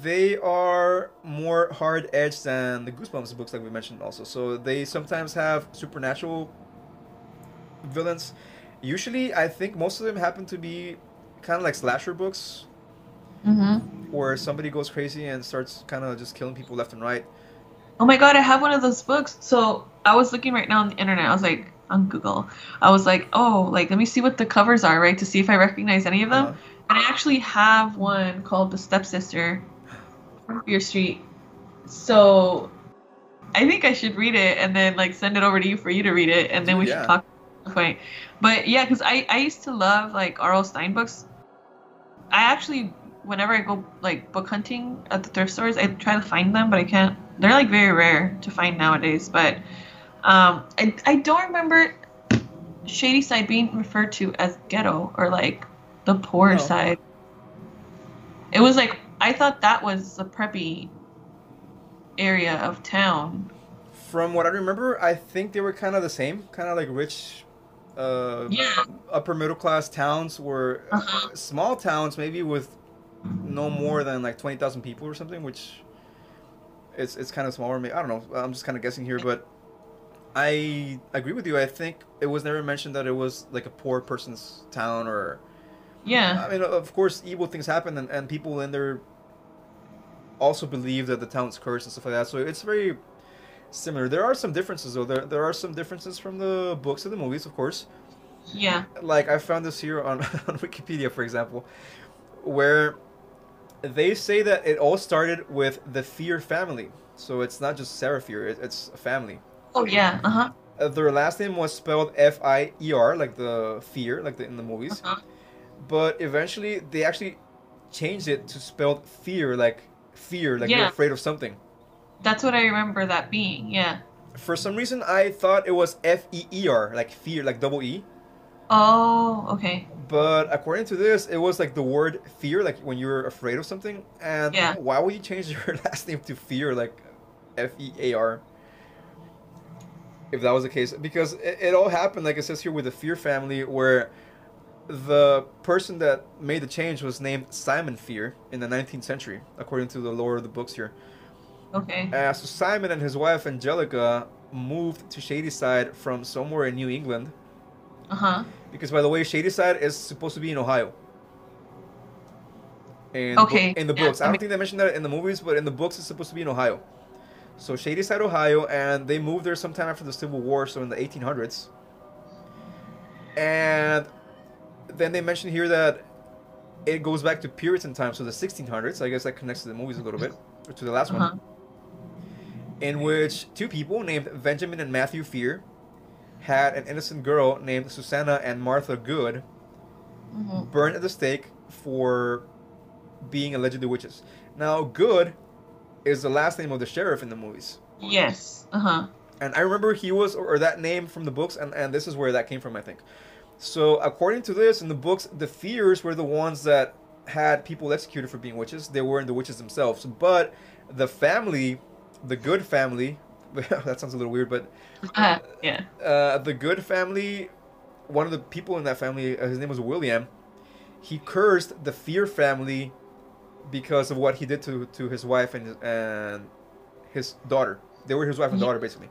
they are more hard edged than the Goosebumps books, like we mentioned also. So they sometimes have supernatural villains. Usually, I think most of them happen to be kind of like slasher books, hmm where somebody goes crazy and starts kind of just killing people left and right. Oh my god, I have one of those books. So I was looking right now on the internet. I was like on Google. I was like, oh, like let me see what the covers are, right, to see if I recognize any of them. Uh-huh. And I actually have one called The Stepsister from Fear Street. So I think I should read it and then like send it over to you for you to read it, and then we Yeah. should talk. Point. But yeah, because I I used to love like R.L. Stine books. I actually whenever I go like book hunting at the thrift stores, I try to find them, but I can't. They're like very rare to find nowadays. But um, I I don't remember Shadyside being referred to as ghetto or like the poor No. side. It was like I thought that was the preppy area of town. From what I remember, I think they were kind of the same, kind of like rich, uh, Yeah. upper middle class towns were Uh-huh. small towns, maybe with no more than like twenty thousand people or something, which it's it's kind of smaller. I don't know. I'm just kind of guessing here, but I agree with you. I think it was never mentioned that it was like a poor person's town, or Yeah. I mean, of course, evil things happen, and, and people in there also believe that the town's cursed and stuff like that. So it's very similar. There are some differences, though. There there are some differences from the books and the movies, of course. Yeah. Like I found this here on on Wikipedia, for example, where they say that it all started with the Fear family. So it's not just Sarah Fier; it's a family. Oh yeah. Uh huh. Uh, their last name was spelled F I E R, like the fear, like the, in the movies. Uh-huh. But eventually, they actually changed it to spelled fear, like fear, like you're afraid of something. That's what I remember that being. Yeah. For some reason, I thought it was F E E R, like fear, like double E. Oh. Okay. But according to this, it was like the word fear, like when you're afraid of something. And Yeah. why would you change your last name to fear, like F E A R? If that was the case, because it, it all happened, like it says here, with the Fear family, where the person that made the change was named Simon Fear in the 19th century, according to the lore of the books here. Okay. Uh, so Simon and his wife Angelica moved to Shadyside from somewhere in New England, Uh huh. because by the way, Shadyside is supposed to be in Ohio. In the book- Okay, in the books, I I don't mean- think they mentioned that in the movies, but in the books, it's supposed to be in Ohio. So Shadyside, Ohio, and they moved there sometime after the Civil War, so in the 1800s. And then they mention here that it goes back to Puritan times, so the 1600s. I guess that connects to the movies a little bit, or to the last Uh-huh. one in which two people named Benjamin and Matthew Fear had an innocent girl named Susanna and Martha Good hmm burned at the stake for being allegedly witches. Now, Good is the last name of the sheriff in the movies. Yes. Uh huh. And I remember he was, or that name from the books, and, and this is where that came from, I think. So, according to this, in the books, the Fears were the ones that had people executed for being witches. They weren't the witches themselves. But the family, the Good family, that sounds a little weird, but Uh, yeah. uh, the Good family, one of the people in that family, uh, his name was William. He cursed the Fear family because of what he did to, to his wife and and his daughter. They were his wife and Yeah. daughter, basically.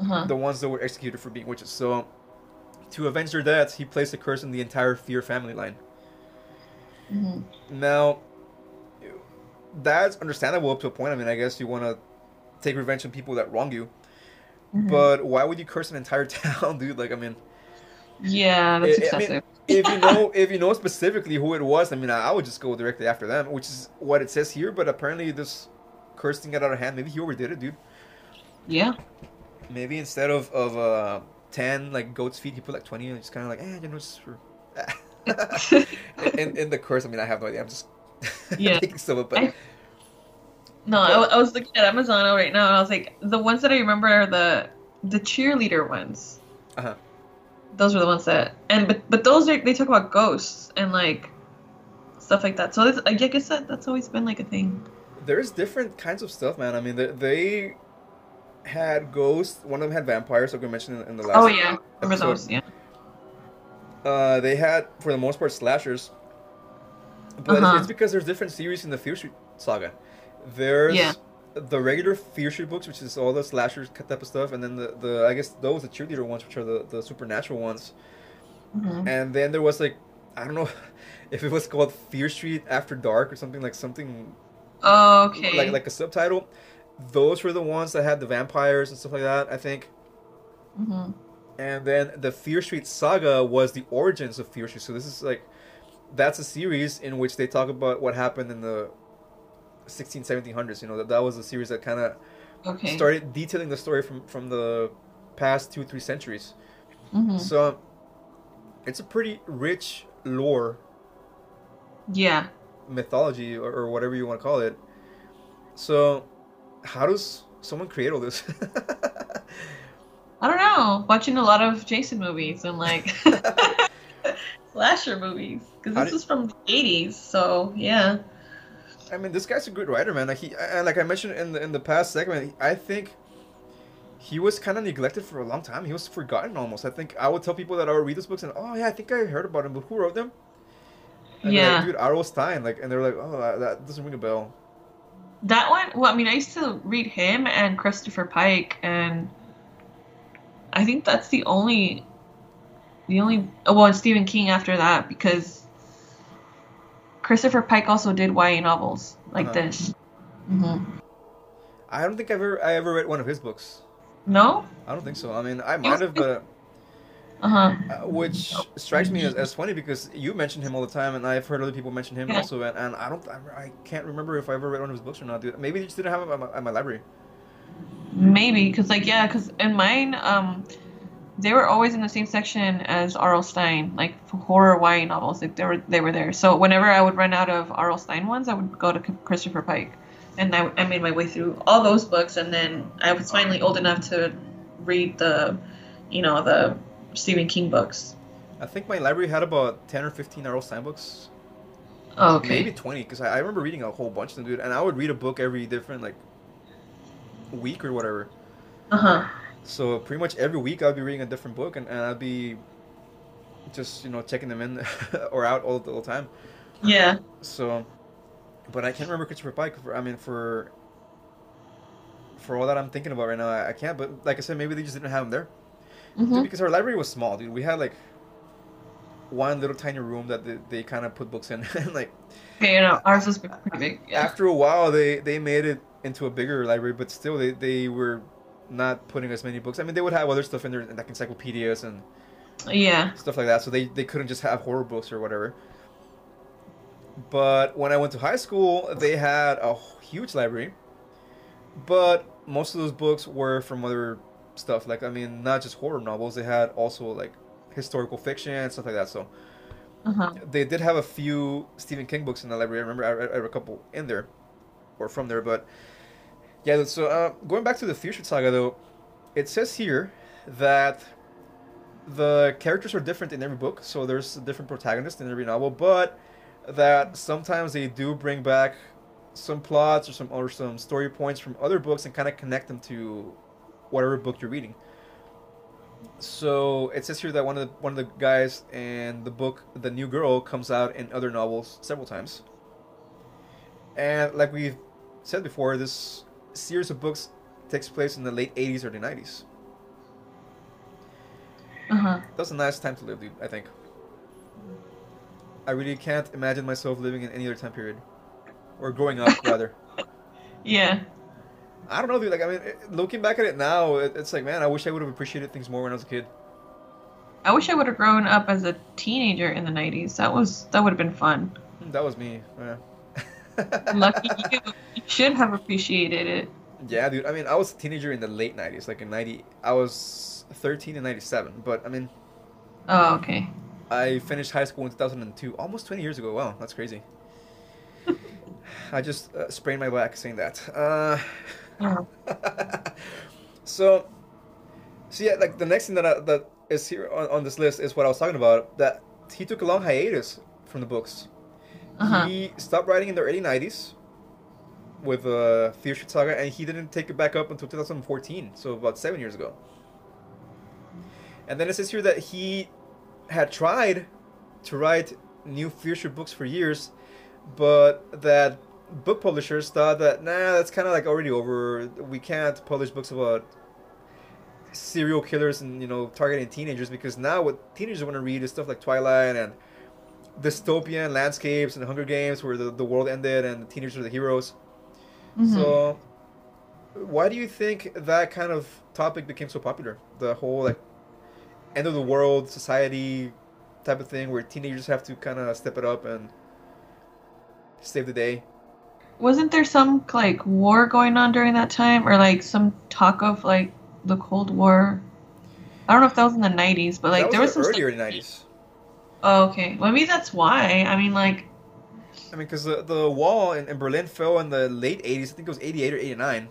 Uh-huh. The ones that were executed for being witches. So, to avenge their deaths, he placed a curse on the entire Fear family line. hmm Now, that's understandable up to a point. I mean, I guess you want to take revenge on people that wrong you. Mhm. But why would you curse an entire town, dude? Like, I mean, Yeah, that's I- I mean, if you know if you know specifically who it was, I mean, I, I would just go directly after them, which is what it says here. But apparently, this curse thing got out of hand. Maybe he overdid it, dude. yeah. Maybe instead of of uh, ten like goat's feet, he put like twenty, and just kind of like, eh, you know, it's for. in, in the curse, I mean, I have no idea. I'm just Yeah. making stuff up. But I- No, I, I was looking at Amazon right now, and I was like, the ones that I remember are the the cheerleader ones. Uh-huh. Those were the ones that, and but but those are they talk about ghosts and like stuff like that. So I guess that that's always been like a thing. there's different kinds of stuff, man. I mean, they, they had ghosts. One of them had vampires, like we mentioned in, in the last. Oh yeah, remember those? Yeah. Uh, they had, for the most part, slashers. But Uh-huh. it's, it's because there's different series in the Street saga. There's Yeah. the regular Fear Street books, which is all the slashers type of stuff, and then the, the I guess those the cheerleader ones, which are the, the supernatural ones. Mhm. And then there was like, I don't know if it was called Fear Street After Dark or something like something Oh, okay. like like a subtitle. Those were the ones that had the vampires and stuff like that, I think. hmm And then the Fear Street saga was the origins of Fear Street. So this is like that's a series in which they talk about what happened in the 16 1700s, you know, that that was a series that kind of Okay. started detailing the story from from the past 2 3 centuries. hmm So it's a pretty rich lore Yeah. mythology or, or whatever you want to call it. So how does someone create all this? I don't know. Watching a lot of Jason movies and like slasher movies because this did- is from the '80s. So yeah. I mean, this guy's a good writer, man. Like he, and like I mentioned in the in the past segment, I think he was kind of neglected for a long time. He was forgotten almost. I think I would tell people that I would read those books and oh yeah, I think I heard about him, but who wrote them? And Yeah. like, dude, R.L. Stine. Like, and they're like, oh, that, that doesn't ring a bell. That one, well, I mean, I used to read him and Christopher Pike, and I think that's the only, the only, oh, well, and Stephen King after that, because Christopher Pike also did YA novels like Uh-huh. this. hmm I don't think I've ever I ever read one of his books. No? I don't think so. I mean, I might have, but Uh huh. uh, which strikes me as, as funny because you mention him all the time, and I've heard other people mention him Yeah. also, and, and I don't, I, I can't remember if I ever read one of his books or not, dude. Maybe they just didn't have him at my, at my library. Maybe, because, like, yeah, because in mine, um, they were always in the same section as R.L. Stine, like horror YA novels. Like they were they were there. So whenever I would run out of R.L. Stine ones, I would go to Christopher Pike, and I, I made my way through all those books, and then I was finally old enough to read the, you know, the Stephen King books. I think my library had about ten or fifteen R.L. Stine books, Oh, okay. maybe twenty, because I, I remember reading a whole bunch of them, dude. And I would read a book every different like week or whatever. Uh huh. So pretty much every week I'd be reading a different book, and, and I'd be just you know checking them in or out all the whole time. Yeah. So, but I can't remember Christopher Pike. For, I mean, for for all that I'm thinking about right now, I, I can't. But like I said, maybe they just didn't have him there. Dude, hmm because our library was small, dude. We had like one little tiny room that they, they kind of put books in, and like Okay, you know, ours was pretty big. Yeah. after a while, they they made it into a bigger library, but still they they were not putting as many books. I mean, they would have other stuff in there, like encyclopedias and Yeah. stuff like that. So they, they couldn't just have horror books or whatever. But when I went to high school, they had a huge library. But most of those books were from other stuff. Like, I mean, not just horror novels. They had also, like, historical fiction and stuff like that. So Uh huh. they did have a few Stephen King books in the library. I remember I read, I read a couple in there or from there. But yeah, so uh, going back to the Future Saga, though, it says here that the characters are different in every book, so there's a different protagonist in every novel, but that sometimes they do bring back some plots or some or some story points from other books and kind of connect them to whatever book you're reading. So it says here that one of the one of the guys in the book, the new girl, comes out in other novels several times. And like we've said before, this series of books takes place in the late 80s, or the 90s. Uh huh. That's a nice time to live, dude. I think. I really can't imagine myself living in any other time period, or growing up rather. Yeah. I don't know, dude. Like, I mean, looking back at it now, it's like, man, I wish I would have appreciated things more when I was a kid. I wish I would have grown up as a teenager in the '90s. That was that would have been fun. That was me. Yeah. Lucky you. You should have appreciated it. Yeah, dude. I mean, I was a teenager in the late '90s, like in '90. I was 13 in '97, but I mean, Oh, okay. I finished high school in 2002, almost 20 years ago. Wow, that's crazy. I just uh, sprained my back saying that. Uh, Oh. so, so yeah, like the next thing that I, that is here on, on this list is what I was talking about. That he took a long hiatus from the books. Uh-huh. He stopped writing in the early '90s with uh, Saga, and he didn't take it back up until 2014, so about seven years ago. And then it says here that he had tried to write new Street books for years, but that book publishers thought that nah, that's kind of like already over. We can't publish books about serial killers and you know targeting teenagers because now what teenagers want to read is stuff like Twilight and dystopian landscapes and Hunger Games where the, the world ended and the teenagers are the heroes. Mhm. So, why do you think that kind of topic became so popular? The whole like end of the world society type of thing where teenagers have to kind of step it up and save the day. Wasn't there some like war going on during that time, or like some talk of like the Cold War? I don't know if that was in the '90s, but like that there was was some. earlier stuff- '90s. Oh, okay. Well, maybe that's why. I mean, like, I mean, because the, the wall in, in Berlin fell in the late '80s. I think it was '88 or '89.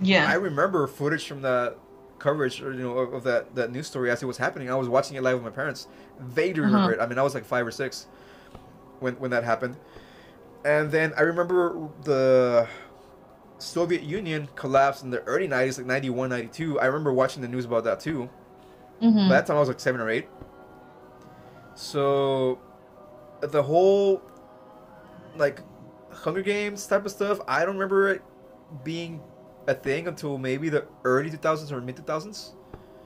yeah. I remember footage from that coverage, or you know, of, of that that news story as it was happening. I was watching it live with my parents. Vaguely Uh-huh. remember it. I mean, I was like five or six when when that happened. And then I remember the Soviet Union collapsed in the early '90s, like '91, '92. I remember watching the news about that too. hmm By that time, I was like seven or eight. So, the whole like Hunger Games type of stuff, I don't remember it being a thing until maybe the early 2000s or mid 2000s.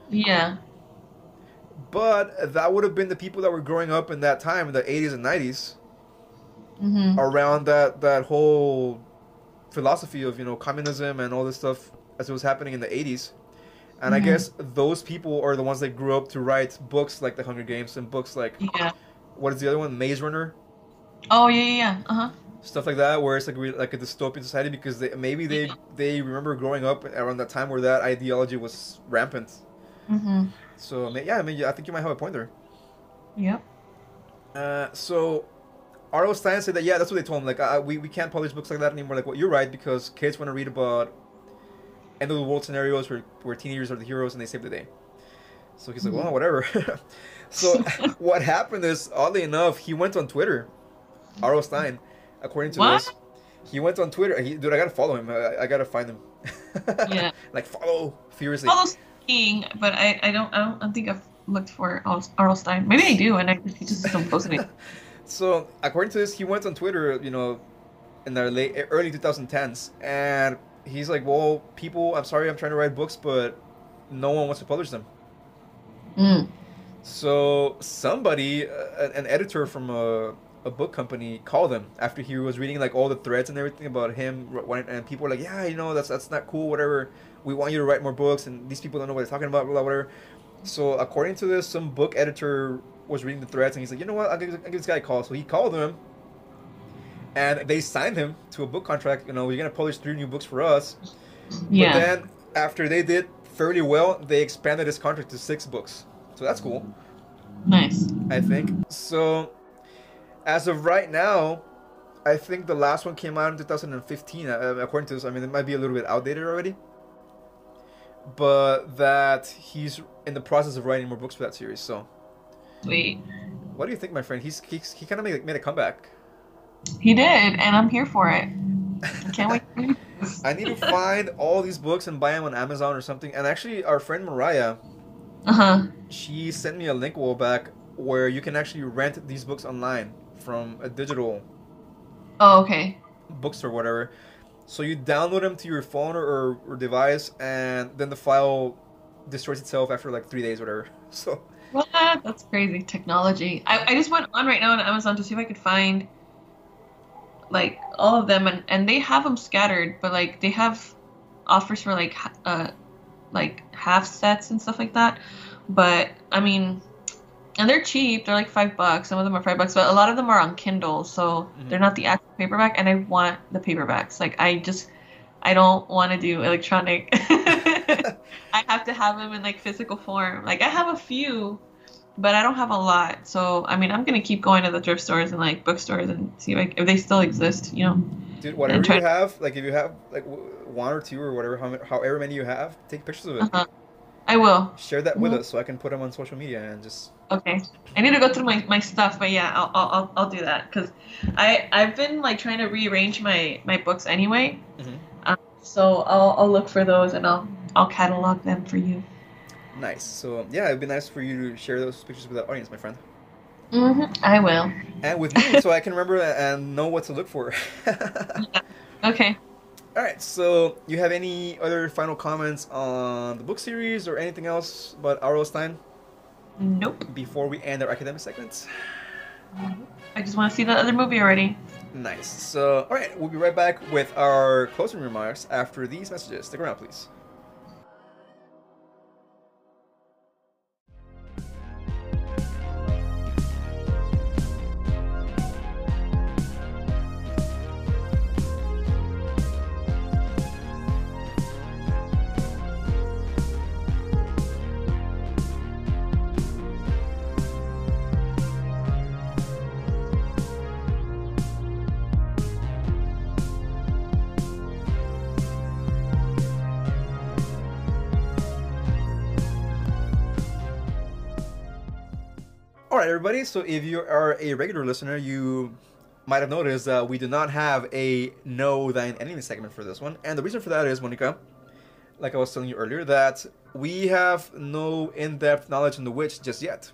Yeah. But that would have been the people that were growing up in that time, in the 80s and 90s, hmm around that that whole philosophy of you know communism and all this stuff as it was happening in the 80s. And I Mhm. guess those people are the ones that grew up to write books like The Hunger Games and books like Yeah. what is the other one, Maze Runner, Oh yeah, yeah, yeah. Uh huh. stuff like that, where it's like re- like a dystopian society because they maybe they they remember growing up around that time where that ideology was rampant. hmm So I yeah, I mean, I think you might have a point there. Yep. Uh, so R.L. Stine said that yeah, that's what they told him. Like, uh, we we can't publish books like that anymore. Like, what you're right because kids want to read about end of the world scenarios where where teenagers are the heroes and they save the day. So he's like, well, mm-hmm. whatever. so what happened is, oddly enough, he went on Twitter. R.L. Stine, according to What? this, he went on Twitter. He, dude, I gotta follow him. I, I gotta find him. Yeah. like follow furiously. Follow skiing, but I, I don't I don't I think I've looked for R.L. Stine. Maybe I do, and I he just doesn't post it. So according to this, he went on Twitter, you know, in the late early 2010s, and he's like, "Well, people, I'm sorry, I'm trying to write books, but no one wants to publish them." Mm. So somebody, uh, an editor from a, a book company, called him after he was reading like all the threads and everything about him, and people were like, "Yeah, you know, that's that's not cool. Whatever. We want you to write more books, and these people don't know what they're talking about. Blah, blah, whatever." So according to this, some book editor was reading the threads, and he's like, "You know what? I'll give, I'll give this guy a call." So he called him, and they signed him to a book contract. You know, you're gonna publish three new books for us. Yeah. But then after they did fairly well, they expanded his contract to six books. So that's cool. nice. I think. So, as of right now, I think the last one came out in 2015. Uh, according to this, I mean, it might be a little bit outdated already. But that he's in the process of writing more books for that series. So, Sweet. what do you think, my friend? He's, he's he kind of made, made a comeback. He did, and I'm here for it. Can't wait. I need to find all these books and buy them on Amazon or something. And actually, our friend Mariah, Uh huh. she sent me a link a while back where you can actually rent these books online from a digital Oh, okay. bookstore, whatever. So you download them to your phone or, or device, and then the file destroys itself after like three days, or whatever. So What? That's crazy technology. I, I just went on right now on Amazon to see if I could find like all of them, and, and they have them scattered, but like they have offers for like uh like half sets and stuff like that. But I mean, and they're cheap. They're like five bucks. Some of them are five bucks, but a lot of them are on Kindle, so Mhm. they're not the actual paperback. And I want the paperbacks. Like I just I don't want to do electronic. I have to have them in like physical form. Like I have a few, but I don't have a lot. So I mean, I'm gonna keep going to the thrift stores and like bookstores and see like if they still exist. You know. Dude, whatever try- you have, like if you have like w- one or two or whatever, however many you have, take pictures of it. Uh-huh. I will. Share that with Mhm. us so I can put them on social media and just. Okay. I need to go through my, my stuff, but yeah, I'll I'll I'll, do that because I I've been like trying to rearrange my my books anyway. Mhm. Um, so I'll I'll look for those and I'll I'll catalog them for you. Nice. So yeah, it'd be nice for you to share those pictures with the audience, my friend, hmm I will. and with me, so I can remember and know what to look for. Okay. All right. So you have any other final comments on the book series or anything else about R.L. Stine Nope. before we end our academic segments? I just want to see that other movie already. Nice. So, all right, we'll be right back with our closing remarks after these messages. Stick around, please. All right, everybody. So, if you are a regular listener, you might have noticed that we do not have a Know Thine Enemy segment for this one. And the reason for that is, Monica, like I was telling you earlier, that we have no in depth knowledge on the witch just yet.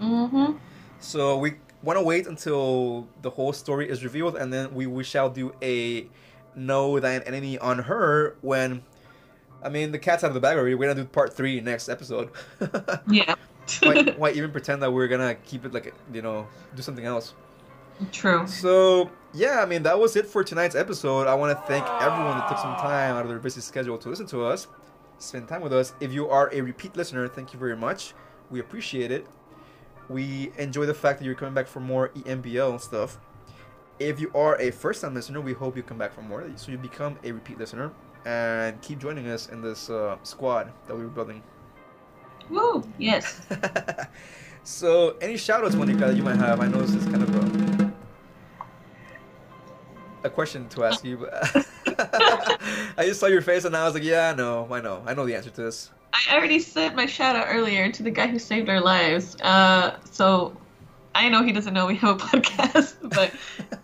Mm-hmm. So, we want to wait until the whole story is revealed, and then we, we shall do a Know Thine Enemy on her when. I mean, the cat's out of the bag already. We're gonna do part three next episode. Yeah. Why, why even pretend that we're gonna keep it like you know do something else? True. so yeah i mean that was it for tonight's episode. I want to thank everyone that took some time out of their busy schedule to listen to us spend time with us. If you are a repeat listener thank you very much. We appreciate it. We enjoy the fact that you're coming back for more embl stuff. If you are a first time listener we hope you come back for more. So you become a repeat listener and keep joining us in this uh, squad that we're building Woo. Yes. so, any shoutouts, Monica, that you might have? I know this is kind of a, a question to ask you, I just saw your face and I was like, yeah, I know, I know, I know the answer to this. I already said my shout out earlier to the guy who saved our lives. Uh, so I know he doesn't know we have a podcast, but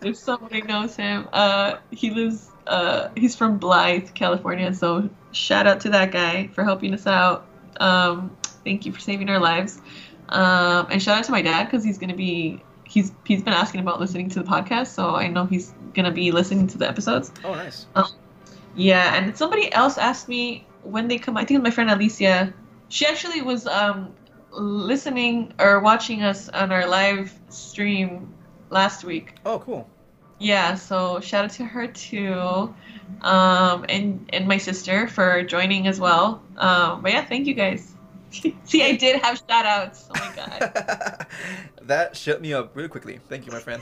if somebody knows him, uh, he lives. Uh, he's from Blythe, California. So shout out to that guy for helping us out. Um, thank you for saving our lives. Um, and shout out to my dad because he's gonna be. He's he's been asking about listening to the podcast, so I know he's gonna be listening to the episodes. Oh, nice. Yeah, and somebody else asked me when they come. I think my friend Alicia. She actually was um, listening or watching us on our live stream last week. Oh, cool. Yeah, so shout out to her too, um, and and my sister for joining as well. Um, but yeah, thank you guys. See, I did have shout outs. Oh my god. that shut me up really quickly. Thank you, my friend.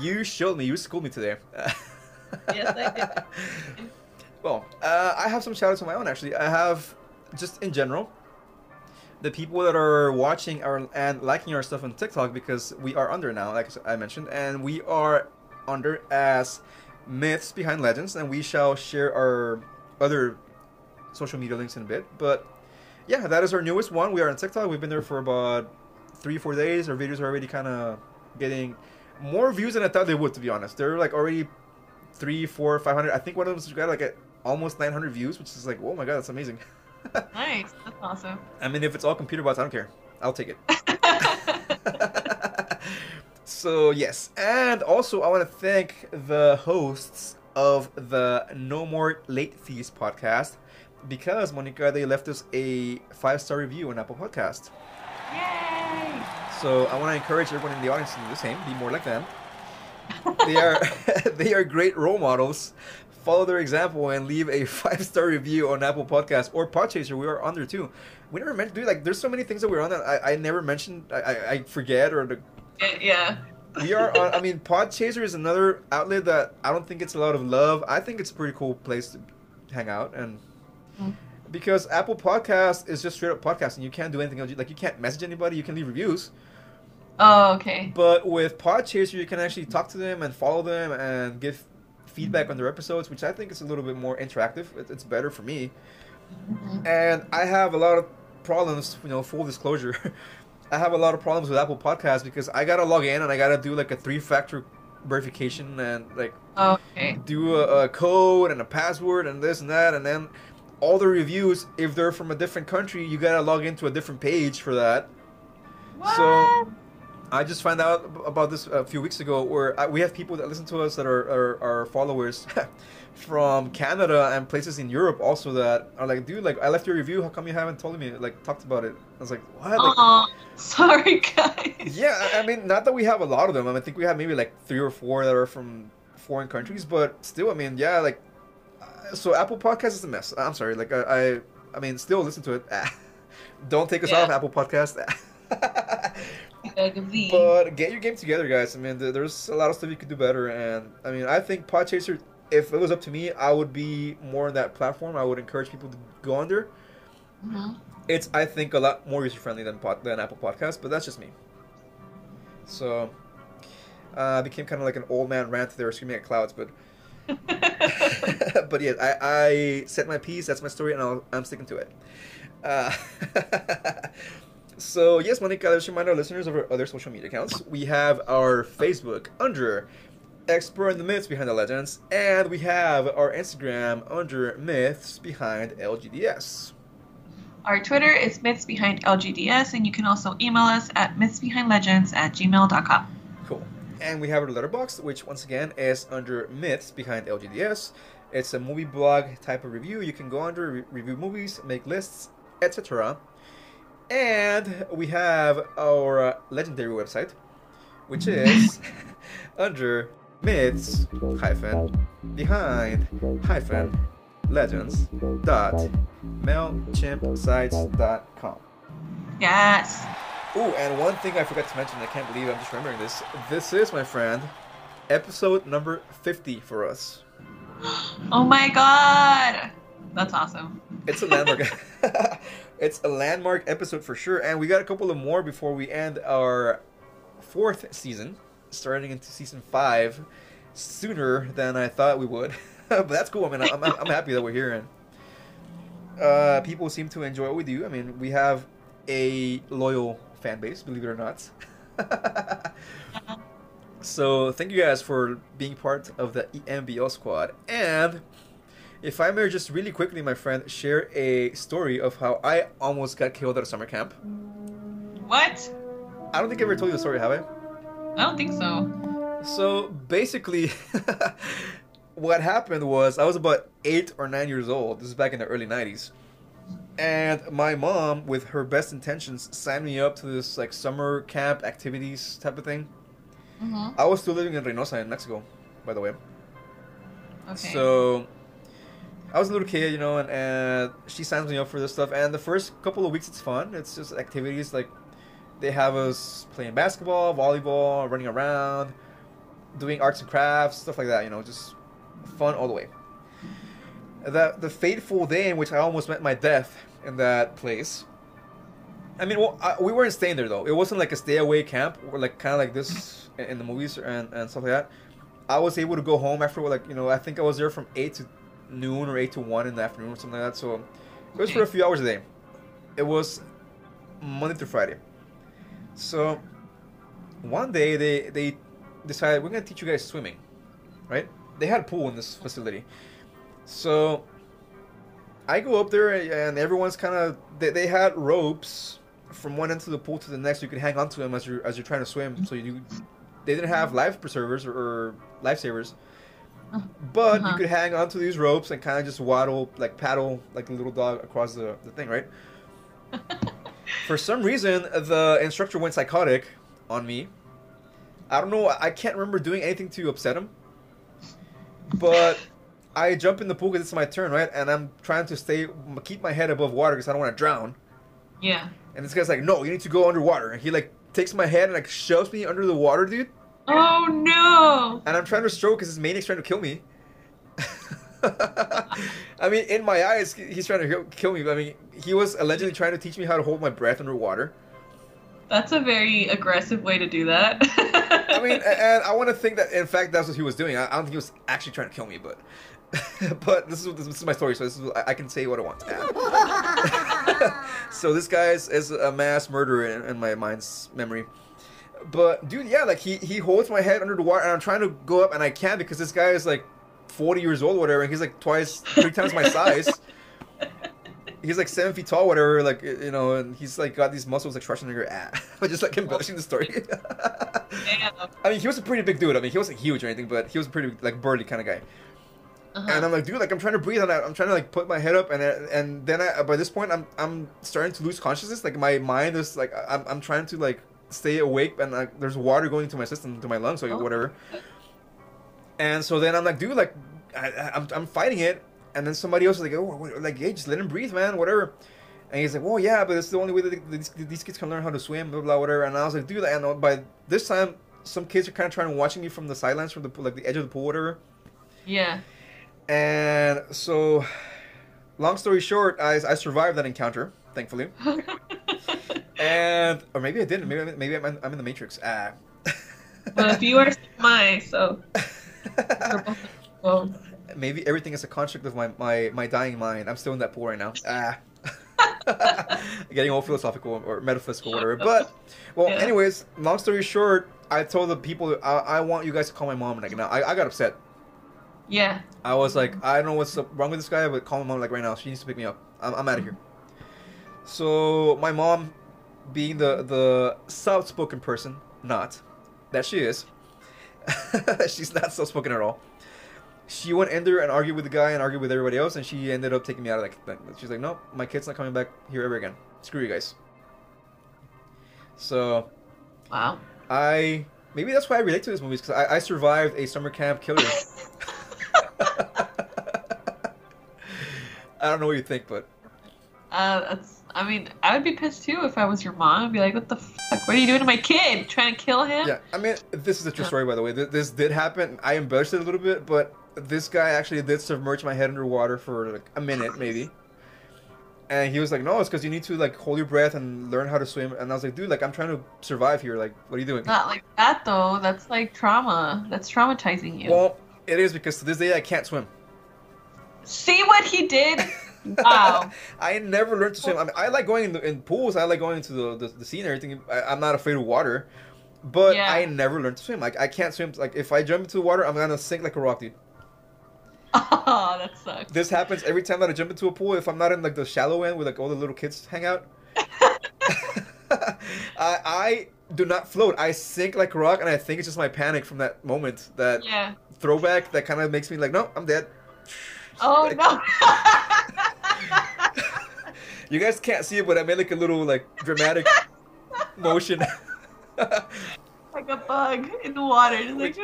you showed me, you schooled me today. Yes, I did. Well, uh, I have some shoutouts of my own actually. I have just in general the people that are watching our and liking our stuff on TikTok because we are under now, like I mentioned, and we are under as myths behind legends, and we shall share our other social media links in a bit. But yeah, that is our newest one. We are on TikTok. We've been there for about three, four days. Our videos are already kind of getting more views than I thought they would. To be honest, they're like already three, four, five hundred. I think one of them got like at almost nine hundred views, which is like, oh my god, that's amazing. Nice. That's awesome. I mean, if it's all computer bots, I don't care. I'll take it. So yes, and also I want to thank the hosts of the No More Late Fees podcast because Monica they left us a five star review on Apple Podcast. Yay! So I want to encourage everyone in the audience to do the same. Be more like them. They are they are great role models. Follow their example and leave a five star review on Apple Podcast or Podchaser. We are under too. We never mentioned, dude. Like, there's so many things that we're on that I, I never mentioned. I, I, I forget or the uh, Yeah. we are on. I mean, Podchaser is another outlet that I don't think it's a lot of love. I think it's a pretty cool place to hang out and Mm. because Apple Podcast is just straight up podcasting. You can't do anything else. Like you can't message anybody. You can leave reviews. Oh, okay. But with Podchaser, you can actually talk to them and follow them and give feedback on their episodes, which I think is a little bit more interactive. It's better for me. Mhm. And I have a lot of problems, you know, full disclosure. I have a lot of problems with Apple Podcasts because I gotta log in and I gotta do like a three factor verification and like Okay. do a, a code and a password and this and that and then all the reviews if they're from a different country you gotta log into a different page for that What? So- i just found out about this a few weeks ago where I, we have people that listen to us that are, are, are followers from canada and places in europe also that are like dude like i left your review how come you haven't told me like talked about it i was like what like, sorry, guys. yeah, I mean, not that we have a lot of them. I, mean, I think we have maybe like three or four that are from foreign countries, but still, I mean, yeah, like, uh, so Apple Podcast is a mess. I'm sorry, like, I, I, I mean, still listen to it. Don't take us Yeah. off Apple Podcast. But get your game together, guys. I mean, there's a lot of stuff you could do better, and I mean, I think Podchaser. If it was up to me, I would be more on that platform. I would encourage people to go on there. Mhm. It's I think a lot more user friendly than pod, than Apple Podcast, but that's just me. So, uh, I became kind of like an old man rant there, screaming at clouds. But but yeah, I, I said my piece. That's my story, and I'll, I'm sticking to it. Uh, so yes, Monica, let's remind our listeners of our other social media accounts. We have our Facebook under Exploring the Myths Behind the Legends, and we have our Instagram under Myths Behind LGDS. Our Twitter is Myths Behind LGDS, and you can also email us at mythsbehindlegends at gmail.com. Cool. And we have our Letterboxd, which once again is under Myths Behind LGDS. It's a movie blog type of review. You can go under, re- review movies, make lists, etc. And we have our uh, legendary website, which is under Myths hyphen Behind hyphen Legends dot mailchimpsites.com. Yes. Oh, and one thing I forgot to mention, I can't believe I'm just remembering this. This is, my friend, episode number 50 for us. Oh my god. That's awesome. It's a landmark. it's a landmark episode for sure, and we got a couple of more before we end our fourth season, starting into season five sooner than I thought we would. but that's cool. I mean, I'm, I'm, happy that we're here, and uh, people seem to enjoy what we do. I mean, we have a loyal fan base, believe it or not. so thank you guys for being part of the EMBO squad, and if I may just really quickly, my friend, share a story of how I almost got killed at a summer camp. What? I don't think I ever told you the story, have I? I don't think so. So basically, what happened was I was about eight or nine years old. This is back in the early 90s. And my mom, with her best intentions, signed me up to this like summer camp activities type of thing. Hmm I was still living in Reynosa in Mexico, by the way. Okay. So I was a little kid, you know, and, and she signs me up for this stuff. And the first couple of weeks, it's fun. It's just activities like they have us playing basketball, volleyball, running around, doing arts and crafts, stuff like that. You know, just fun all the way. The the fateful day in which I almost met my death in that place. I mean, well, I, we weren't staying there though. It wasn't like a stay away camp, or like kind of like this in, the movies and, and stuff like that. I was able to go home after like you know I think I was there from eight to noon or eight to one in the afternoon or something like that. So it was for a few hours a day. It was Monday through Friday. So one day they they decided we're gonna teach you guys swimming, right? They had a pool in this facility, so I go up there and everyone's kind of they, they had ropes from one end of the pool to the next. You could hang onto them as you're as you're trying to swim, so you they didn't have life preservers or, or lifesavers, but you Uh-huh. could hang onto these ropes and kind of just waddle, like paddle, like a little dog across the, the thing, right? For some reason, the instructor went psychotic on me. I don't know. I can't remember doing anything to upset him. But I jump in the pool because it's my turn, right? And I'm trying to stay, keep my head above water because I don't want to drown. Yeah. And this guy's like, "No, you need to go underwater." And he like takes my head and like shoves me under the water, dude. Oh no! And I'm trying to stroke because this maniac's trying to kill me. I mean, in my eyes, he's trying to kill me. But I mean, he was allegedly trying to teach me how to hold my breath underwater. That's a very aggressive way to do that. I mean, and I want to think that in fact that's what he was doing. I, don't think he was actually trying to kill me, but but this is this is my story, so this is I, I can say what I want. So this guy is, is a mass murderer in, in my mind's memory. But dude, yeah, like he he holds my head under the water, and I'm trying to go up, and I can't because this guy is like 40 years old, or whatever, and he's like twice, three times my size. He's like seven feet tall, whatever. Like you know, and he's like got these muscles like Schwarzenegger. Ah, but just like embellishing the story. Damn. I mean, he was a pretty big dude. I mean, he wasn't huge or anything, but he was a pretty like burly kind of guy. Uh-huh. And I'm like, dude, like I'm trying to breathe, and I, I'm trying to like put my head up, and and then I, by this point, I'm I'm starting to lose consciousness. Like my mind is like I'm I'm trying to like stay awake, and like there's water going into my system, to my lungs, or Oh. whatever. And so then I'm like, dude, like I, I- I'm I'm fighting it, and then somebody else is like, oh, like hey, just let him breathe, man, whatever. And he's like, well, yeah, but it's the only way that these, these kids can learn how to swim, blah blah whatever. And I was like, dude, that and by this time, some kids are kind of trying to watching me from the sidelines, from the like the edge of the pool, whatever. yeah. And so, long story short, I, I survived that encounter, thankfully. And or maybe I didn't. Maybe I'm, maybe I'm, in- I'm in the Matrix. Ah. well, if you are my, so well, maybe everything is a construct of my, my, my dying mind. I'm still in that pool right now. Ah. Getting all philosophical or metaphysical, whatever. But, well, Yeah. anyways, long story short, I told the people I, I want you guys to call my mom right now. I, I got upset. yeah. I was like, I don't know what's up- wrong with this guy, but call my mom like right now. She needs to pick me up. I'm, I'm out of here. So my mom, being the the soft spoken person, not that she is, she's not soft spoken at all. She went in there and argued with the guy and argued with everybody else, and she ended up taking me out of that thing. She's like, no, my kid's not coming back here ever again. Screw you guys. So Wow. I maybe that's why I relate to this movies because I, I survived a summer camp killer. I don't know what you think, but Uh, that's. I mean, I would be pissed too if I was your mom. I'd be like, "What the fuck? What are you doing to my kid? Trying to kill him?" yeah, I mean, this is a true story, by the way. Th- This did happen. I embellished it a little bit, but this guy actually did submerge my head underwater for like a minute, maybe. And he was like, "No, it's because you need to like hold your breath and learn how to swim." And I was like, "Dude, like I'm trying to survive here. Like, what are you doing?" Not like that though. That's like trauma. That's traumatizing you. Well, it is because to this day I can't swim. See what he did? Wow. I never learned to swim. I mean, I like going in, the, in pools. I like going into the, the, the sea and everything. I, I'm not afraid of water, but Yeah. I never learned to swim. Like I can't swim. Like if I jump into the water, I'm gonna sink like a rock, dude. Oh, that sucks. This happens every time that I jump into a pool. If I'm not in like the shallow end where like all the little kids hang out, I, I do not float. I sink like a rock, and I think it's just my panic from that moment, that Yeah. throwback, that kind of makes me like, no, I'm dead. Oh Like- no. You guys can't see it, but I made like a little like dramatic motion. like a bug in the water. Just like,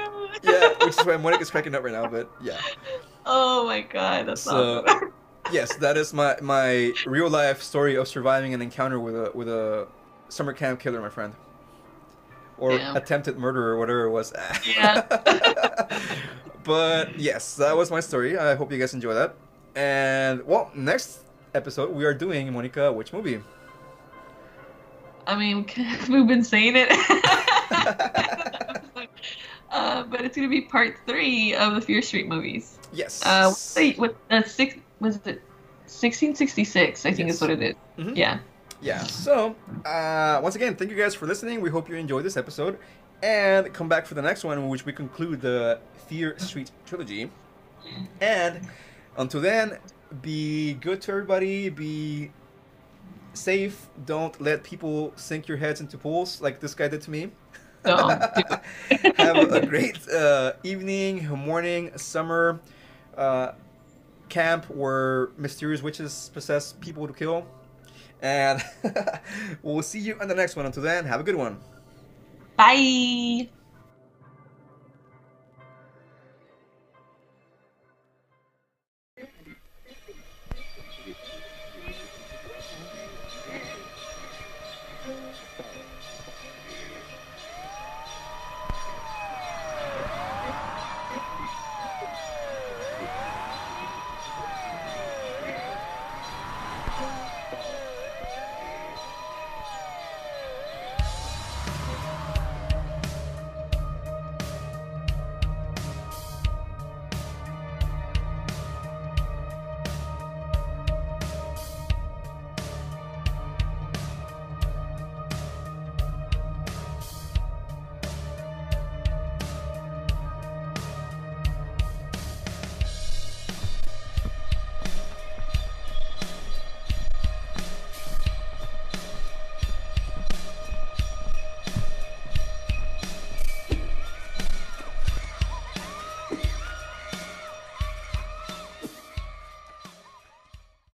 yeah, which is why Monica is cracking up right now. But yeah, Oh my god, that's So- awesome. yes, that is my my real life story of surviving an encounter with a with a summer camp killer, my friend, or Damn. attempted murder or whatever it was. Yeah. but yes, that was my story. I hope you guys enjoy that. And well, next episode we are doing Monica, which movie? I mean, we've been saying it. uh, but it's gonna be part three of the Fear Street movies. Yes. Uh, wait, what? Uh, six was it? 1666, I think Yes. is what it is. Mhm. Yeah. Yeah. So, uh, once again, thank you guys for listening. We hope you enjoyed this episode, and come back for the next one, in which we conclude the Fear Street trilogy. And until then, be good to everybody. Be safe. Don't let people sink your heads into pools like this guy did to me. Have a great uh, evening, morning, summer uh, camp where mysterious witches possess people to kill. And we'll see you on the next one. Until then, have a good one. bye.